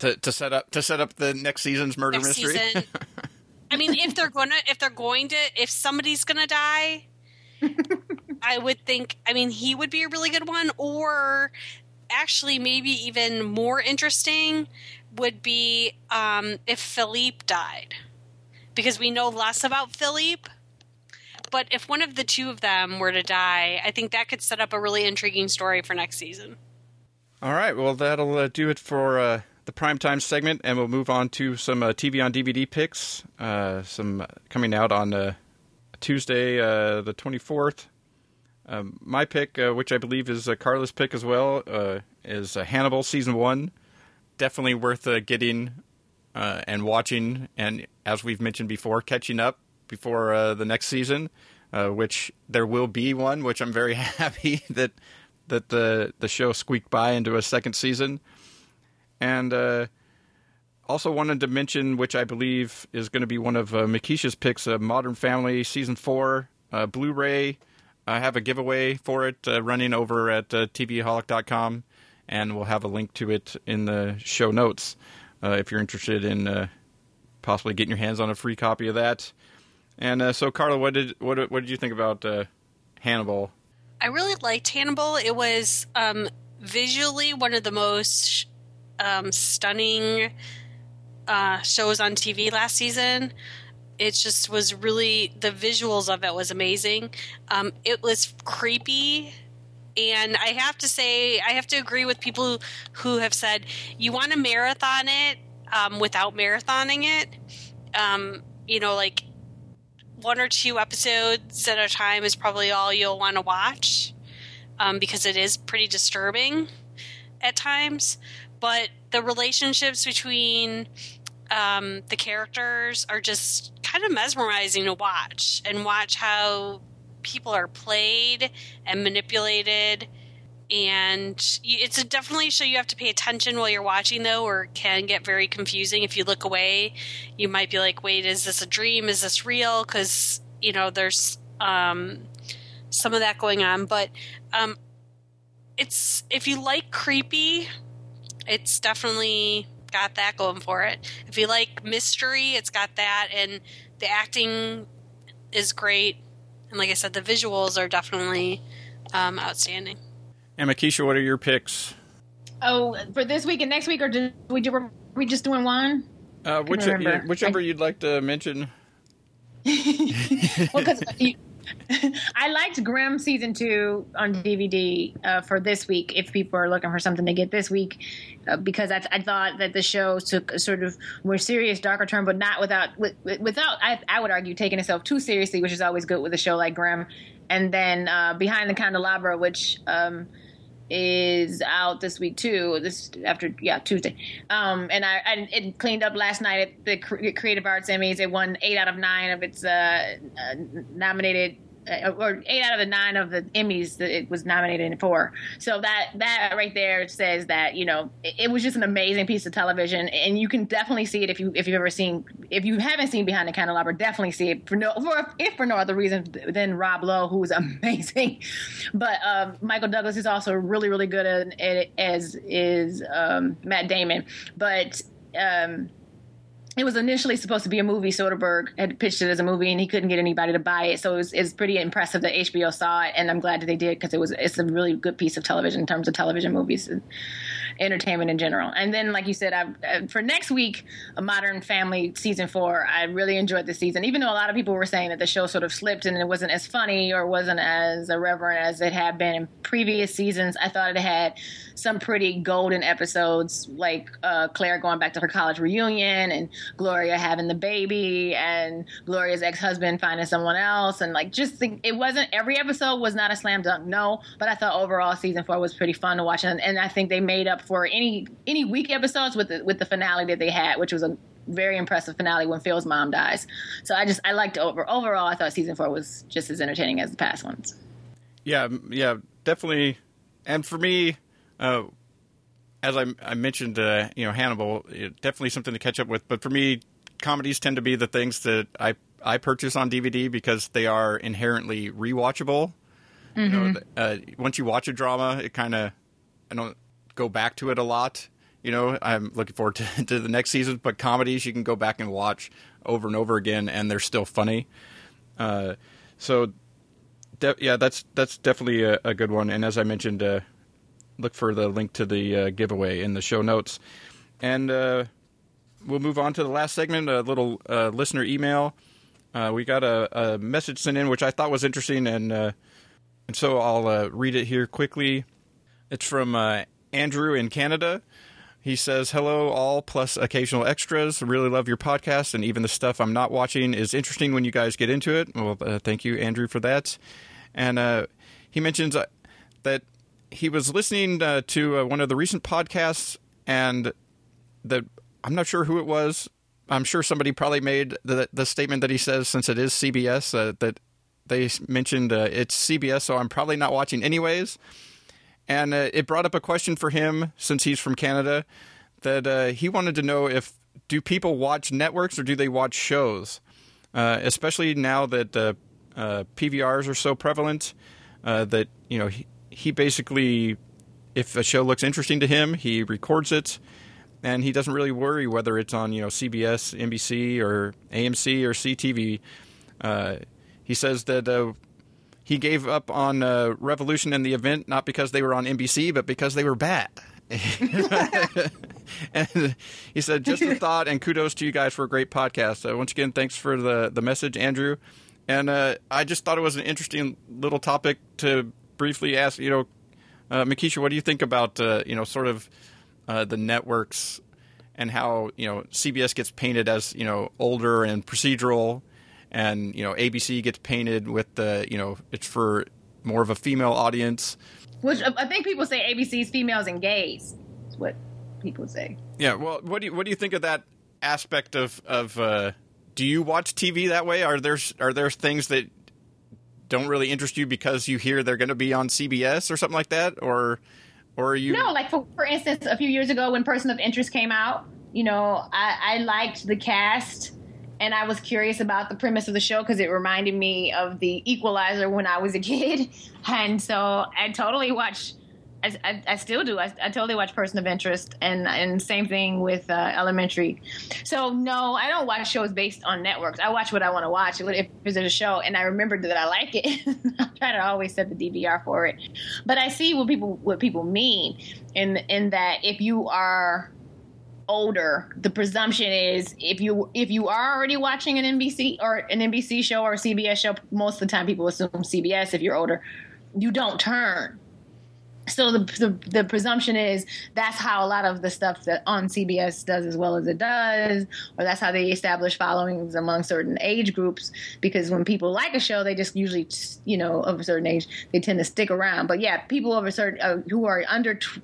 To, to set up to set up the next season's murder Next mystery. season. I mean, if they're gonna, if they're going to, if somebody's gonna die, I would think. I mean, he would be a really good one, or actually, maybe even more interesting would be um, if Philippe died, because we know less about Philippe. But if one of the two of them were to die, I think that could set up a really intriguing story for next season. All right, well, that'll uh, do it for uh, the primetime segment, and we'll move on to some uh, TV on DVD picks. Uh, some coming out on uh, Tuesday, uh, the 24th. Um, my pick, uh, which I believe is uh, Carla's pick as well, uh, is uh, Hannibal Season 1. Definitely worth getting and watching, and as we've mentioned before, catching up before the next season, which there will be one, which I'm very happy that that the the show squeaked by into a second season, and also wanted to mention, which I believe is going to be one of uh, Mekeisha's picks, uh, Modern Family season four uh, Blu-ray. I have a giveaway for it uh, running over at uh, tvholic.com, and we'll have a link to it in the show notes uh, if you're interested in uh, possibly getting your hands on a free copy of that. And uh, so, Carla, what did what what did you think about Hannibal? I really liked Hannibal. It was um, visually one of the most um, stunning uh, shows on TV last season. It just was really the visuals of it was amazing. Um, it was creepy, and I have to say I have to agree with people who have said you want to marathon it um, without marathoning it. Um, you know, like one or two episodes at a time is probably all you'll want to watch um, because it is pretty disturbing at times. But the relationships between um, the characters are just kind of mesmerizing to watch and watch how people are played and manipulated. And it's definitely a show you have to pay attention while you're watching, though, or it can get very confusing. If you look away, you might be like, wait, is this a dream? Is this real? Because, you know, there's um, some of that going on. But um, it's if you like creepy, it's definitely got that going for it. If you like mystery, it's got that, and the acting is great. And like I said, the visuals are definitely um, outstanding. And Mekeisha, what are your picks? Oh, for this week and next week, or did we do? Were we just doing one? Uh, which, remember. whichever you'd like to mention. well, because I liked Grimm season two on DVD uh, for this week. If people are looking for something to get this week, uh, because I, I thought that the show took a sort of more serious, darker turn, but not without with, without I, I would argue taking itself too seriously, which is always good with a show like Grimm. And then uh, Behind the Candelabra, which um, is out this week too. This after yeah Tuesday, um, and I, I it cleaned up last night at the Creative Arts Emmys. It won eight out of nine of its uh, uh, nominated. Uh, or eight out of the nine of the Emmys that it was nominated for. So that that right there says that you know it, it was just an amazing piece of television, and you can definitely see it if you if you've ever seen if you haven't seen Behind the Candelabra, definitely see it for no for if for no other reason than Rob Lowe, who's amazing. But um, Michael Douglas is also really really good at, at it, as is um, Matt Damon. But um, it was initially supposed to be a movie. Soderbergh had pitched it as a movie, and he couldn't get anybody to buy it. So it was, it's pretty impressive that HBO saw it, and I'm glad that they did because it was it's a really good piece of television in terms of television movies entertainment in general. And then, like you said, I, for next week, a Modern Family season four. I really enjoyed the season, even though a lot of people were saying that the show sort of slipped and it wasn't as funny or wasn't as irreverent as it had been in previous seasons. I thought it had some pretty golden episodes, like uh, Claire going back to her college reunion and Gloria having the baby and Gloria's ex-husband finding someone else and like just it wasn't every episode was not a slam dunk no but I thought overall season 4 was pretty fun to watch and, and I think they made up for any any weak episodes with the with the finale that they had which was a very impressive finale when Phil's mom dies so I just I liked over overall I thought season 4 was just as entertaining as the past ones Yeah, yeah, definitely. And for me, uh, as I, I mentioned, uh, you know, Hannibal, it, definitely something to catch up with. But for me, comedies tend to be the things that I I purchase on DVD because they are inherently rewatchable. You know, uh, once you watch a drama, it kind of I don't go back to it a lot. You know, I'm looking forward to, to the next season. But comedies, you can go back and watch over and over again, and they're still funny. Uh, so, de- yeah, that's that's definitely a, a good one. And as I mentioned, uh, look for the link to the uh, giveaway in the show notes. And uh, we'll move on to the last segment, a little uh, listener email. Uh, we got a, a message sent in, which I thought was interesting, and uh, and so I'll uh, read it here quickly. It's from uh, Andrew in Canada. He says, "Hello, all plus occasional extras. Really love your podcast, and even the stuff I'm not watching is interesting when you guys get into it. Well, uh, thank you, Andrew, for that." And uh, he mentions uh, that he was listening uh, to uh, one of the recent podcasts, and that I'm not sure who it was. I'm sure somebody probably made the the statement that he says since it is CBS uh, that they mentioned it's CBS, so I'm probably not watching anyways. And uh, it brought up a question for him since he's from Canada that uh, he wanted to know if do people watch networks or do they watch shows, uh, especially now that uh, uh, PVRs are so prevalent uh, that you know he, he basically if a show looks interesting to him, he records it, and he doesn't really worry whether it's on you know CBS, NBC, or AMC or CTV. He says that he gave up on uh, Revolution and the event not because they were on NBC, but because they were bad. and he said, just a thought, and kudos to you guys for a great podcast. Uh, once again, thanks for the, the message, Andrew. And uh, I just thought it was an interesting little topic to briefly ask, you know, uh, Mekeisha, what do you think about, uh, you know, sort of uh, the networks and how, you know, CBS gets painted as, you know, older and procedural and, you know, ABC gets painted with the, you know, it's for more of a female audience. which I think people say ABC's females and gays is what people say Yeah. Well, what do you what do you think of that aspect of of? Uh, do you watch TV that way? Are there are there things that don't really interest you because you hear they're going to be on CBS or something like that, or or are you? No, like for for instance, a few years ago when Person of Interest came out, you know, I, I liked the cast and I was curious about the premise of the show because it reminded me of the Equalizer when I was a kid, and so I totally watched. I, I, I still do. I, I totally watch Person of Interest, and and same thing with uh, Elementary. So no, I don't watch shows based on networks. I watch what I want to watch. If there's a show, and I remembered that I like it, I try to always set the DVR for it. But I see what people what people mean in in that if you are older, the presumption is if you if you are already watching an NBC or an NBC show or a CBS show, most of the time people assume CBS. If you're older, you don't turn. So the, the the presumption is that's how a lot of the stuff that on CBS does as well as it does, or that's how they establish followings among certain age groups. Because when people like a show, they just usually you know of a certain age they tend to stick around. But yeah, people of a certain uh, who are under t-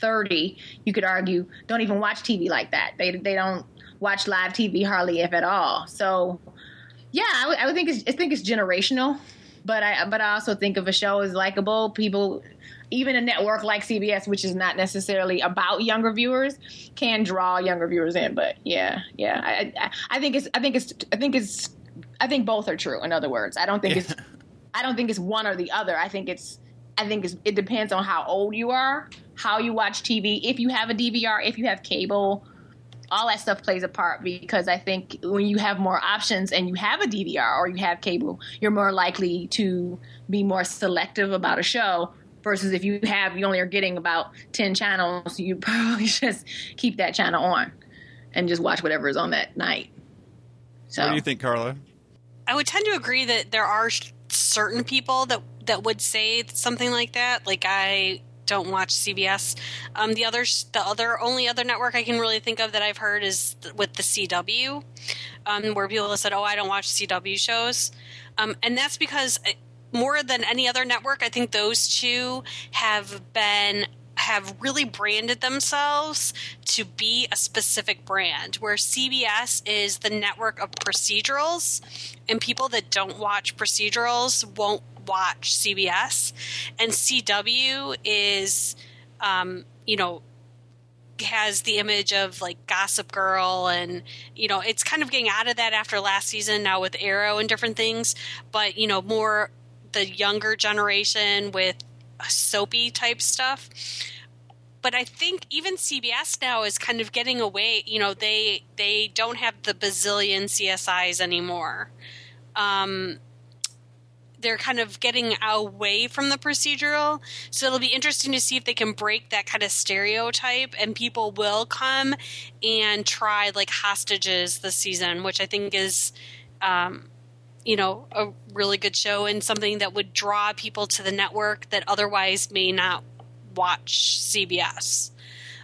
30, you could argue, don't even watch TV like that. They they don't watch live TV hardly if at all. So, yeah, I would, I would think it's I think it's generational, but I but I also think if a show is likable, people even a network like CBS, which is not necessarily about younger viewers, can draw younger viewers in. But yeah, yeah, I I, I think it's I think it's I think it's I think both are true. In other words, I don't think it's I don't think it's one or the other. I think it's I think it's, it depends on how old you are, how you watch TV, if you have a DVR, if you have cable. all that stuff plays a part because I think when you have more options and you have a DVR or you have cable, you're more likely to be more selective about a show versus if you have you only are getting about 10 channels, you probably just keep that channel on and just watch whatever is on that night. So What do you think, Carla? I would tend to agree that there are certain people that that would say something like that. Like I don't watch CBS. Um, the other the other only other network I can really think of that I've heard is th- with the CW, um, where people have said, "Oh, I don't watch CW shows," um, and that's because uh, more than any other network, I think those two have been have really branded themselves to be a specific brand where CBS is the network of procedurals and people that don't watch procedurals won't watch CBS and CW is um, you know has the image of like Gossip Girl, and you know it's kind of getting out of that after last season now with Arrow and different things, but you know more the younger generation with soapy type stuff. But I think even CBS now is kind of getting away. You know they they don't have the bazillion CSIs anymore. Um, they're kind of getting away from the procedural. So it'll be interesting to see if they can break that kind of stereotype and people will come and try like hostages this season, which I think is um, you know, a really good show and something that would draw people to the network that otherwise may not watch CBS.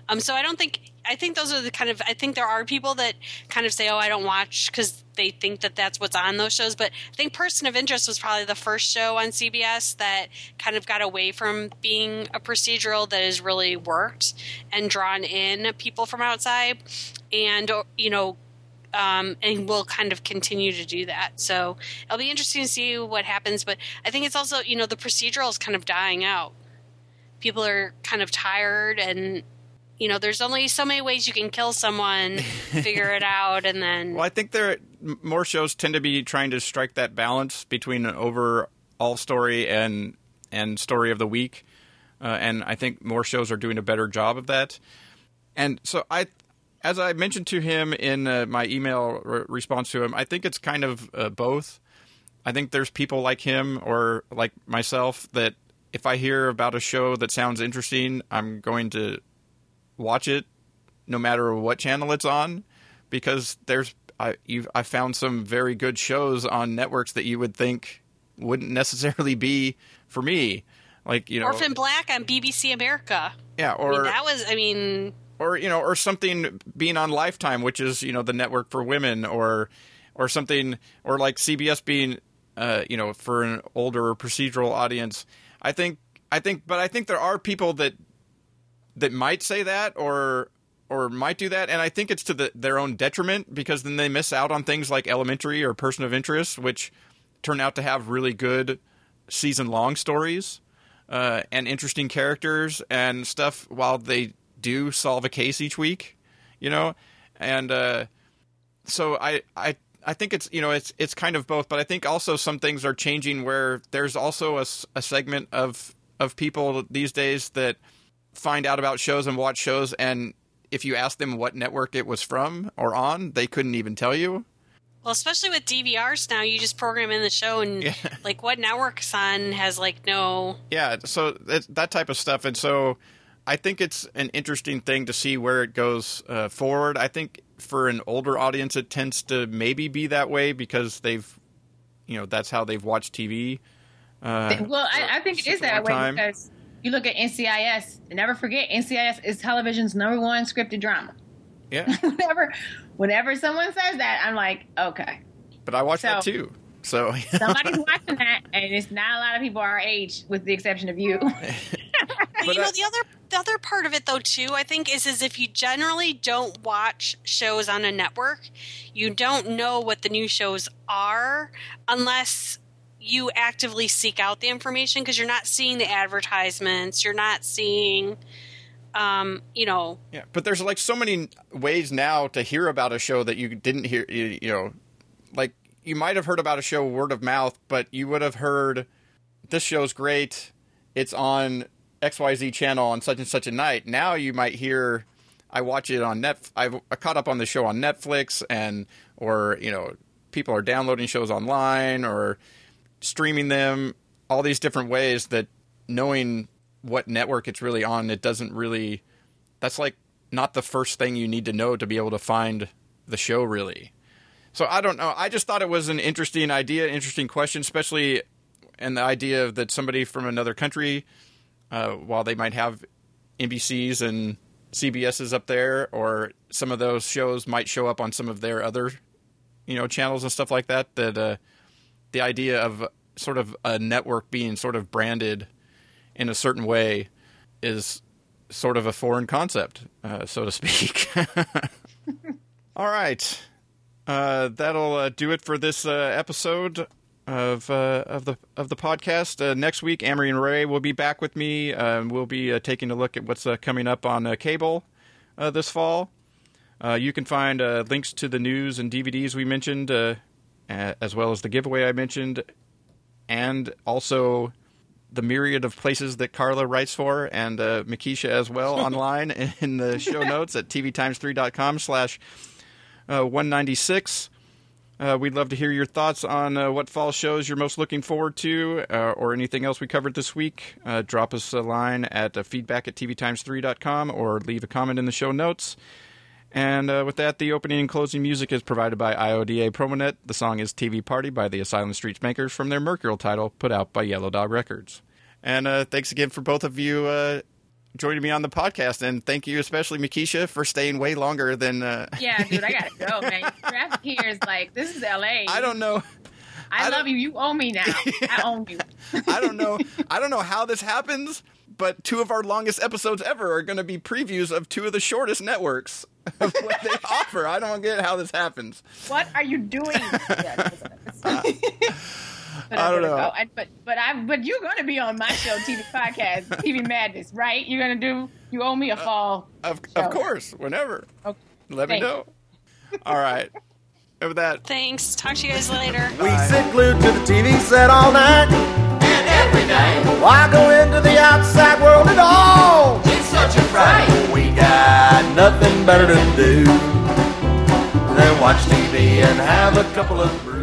Um, so I don't think I think those are the kind of I think there are people that kind of say, "Oh, I don't watch" because they think that that's what's on those shows. But I think Person of Interest was probably the first show on CBS that kind of got away from being a procedural that has really worked and drawn in people from outside, and you know. Um, and will kind of continue to do that. So it'll be interesting to see what happens. But I think it's also, you know, the procedural is kind of dying out. People are kind of tired and you know, there's only so many ways you can kill someone, figure it out, and then. Well, I think there m- more shows tend to be trying to strike that balance between an overall story and and story of the week, uh, and I think more shows are doing a better job of that. And so I, as I mentioned to him in uh, my email re- response to him, I think it's kind of uh, both. I think there's people like him or like myself that if I hear about a show that sounds interesting, I'm going to watch it no matter what channel it's on because there's I you I found some very good shows on networks that you would think wouldn't necessarily be for me like you know Orphan Black on BBC America. yeah I or mean, that was, I mean, or you know or something being on Lifetime which is you know the network for women or or something or like CBS being uh you know for an older procedural audience I think I think but I think there are people that that might say that or or might do that and I think it's to the, their own detriment because then they miss out on things like Elementary or Person of Interest which turn out to have really good season long stories uh, and interesting characters and stuff while they do solve a case each week, you know, and uh, so I I I think it's you know it's it's kind of both, but I think also some things are changing where there's also a, a segment of of people these days that find out about shows and watch shows and if you ask them what network it was from or on, they couldn't even tell you. well, especially with DVRs now, you just program in the show and Yeah. like what network's on has like no. Yeah, so that, that type of stuff, and so I think it's an interesting thing to see where it goes uh, forward. I think for an older audience, it tends to maybe be that way because they've, you know, that's how they've watched TV. Uh, well, I, I think it such is a that long way because you look at NCIS. Never forget, NCIS is television's number one scripted drama. yeah, whenever, whenever someone says that, I'm like, okay, but I watched that too. So somebody's watching that, and it's not a lot of people our age, with the exception of you. But you know, the other the other part of it though too, I think, is is if you generally don't watch shows on a network, you don't know what the new shows are unless you actively seek out the information because you're not seeing the advertisements, you're not seeing um, you know, Yeah, but there's like so many ways now to hear about a show that you didn't hear. You, you know, like you might have heard about a show word of mouth, but you would have heard this show's great. It's on XYZ channel on such and such a night. Now you might hear I watch it on net. I've I caught up on the show on Netflix, and or you know, people are downloading shows online or streaming them. All these different ways that knowing what network it's really on, it doesn't really. That's like not the first thing you need to know to be able to find the show, really. So I don't know. I just thought it was an interesting idea, interesting question, especially and the idea that somebody from another country, uh, while they might have NBCs and CBSs up there, or some of those shows might show up on some of their other, you know, channels and stuff like that. That uh, the idea of sort of a network being sort of branded in a certain way is sort of a foreign concept, uh, so to speak. All right. Uh, that'll uh, do it for this uh, episode of uh, of the of the podcast. Uh, next week, Amory and Ray will be back with me. Uh, we'll be taking a look at what's coming up on cable this fall. you can find links to the news and DVDs we mentioned, as well as the giveaway I mentioned, and also the myriad of places that Carla writes for and uh, Mekeisha as well online in the show notes at tvtimes3.com slash uh, 196. Uh, we'd love to hear your thoughts on uh, what fall shows you're most looking forward to uh, or anything else we covered this week. Uh, drop us a line at uh, feedback at tvtimes3.com or leave a comment in the show notes. And uh, with that, the opening and closing music is provided by IODA Promonet. The song is TV Party by the Asylum Street Spankers from their Mercurial title, put out by Yellow Dog Records. And uh, thanks again for both of you uh, joining me on the podcast. And thank you, especially Mekeisha, for staying way longer than. Uh... Yeah, dude, I gotta go, man. Traffic here is like this is LA. I don't know. I, I love you. You owe me now. I own you. I don't know. I don't know how this happens, but two of our longest episodes ever are going to be previews of two of the shortest networks of what they offer. I don't get how this happens. What are you doing? But I don't know. I, but but I but you're going to be on my show, TV podcast, TV Madness, right? You're going to do. You owe me a uh, fall. Uh, of of course, whenever. Okay. Let me know. All right. Over that. Thanks. Talk to you guys later. We sit glued to the TV set all night and every day. Why go into the outside world at all? It's such a fright. We got nothing better to do than watch TV and have a couple of brews.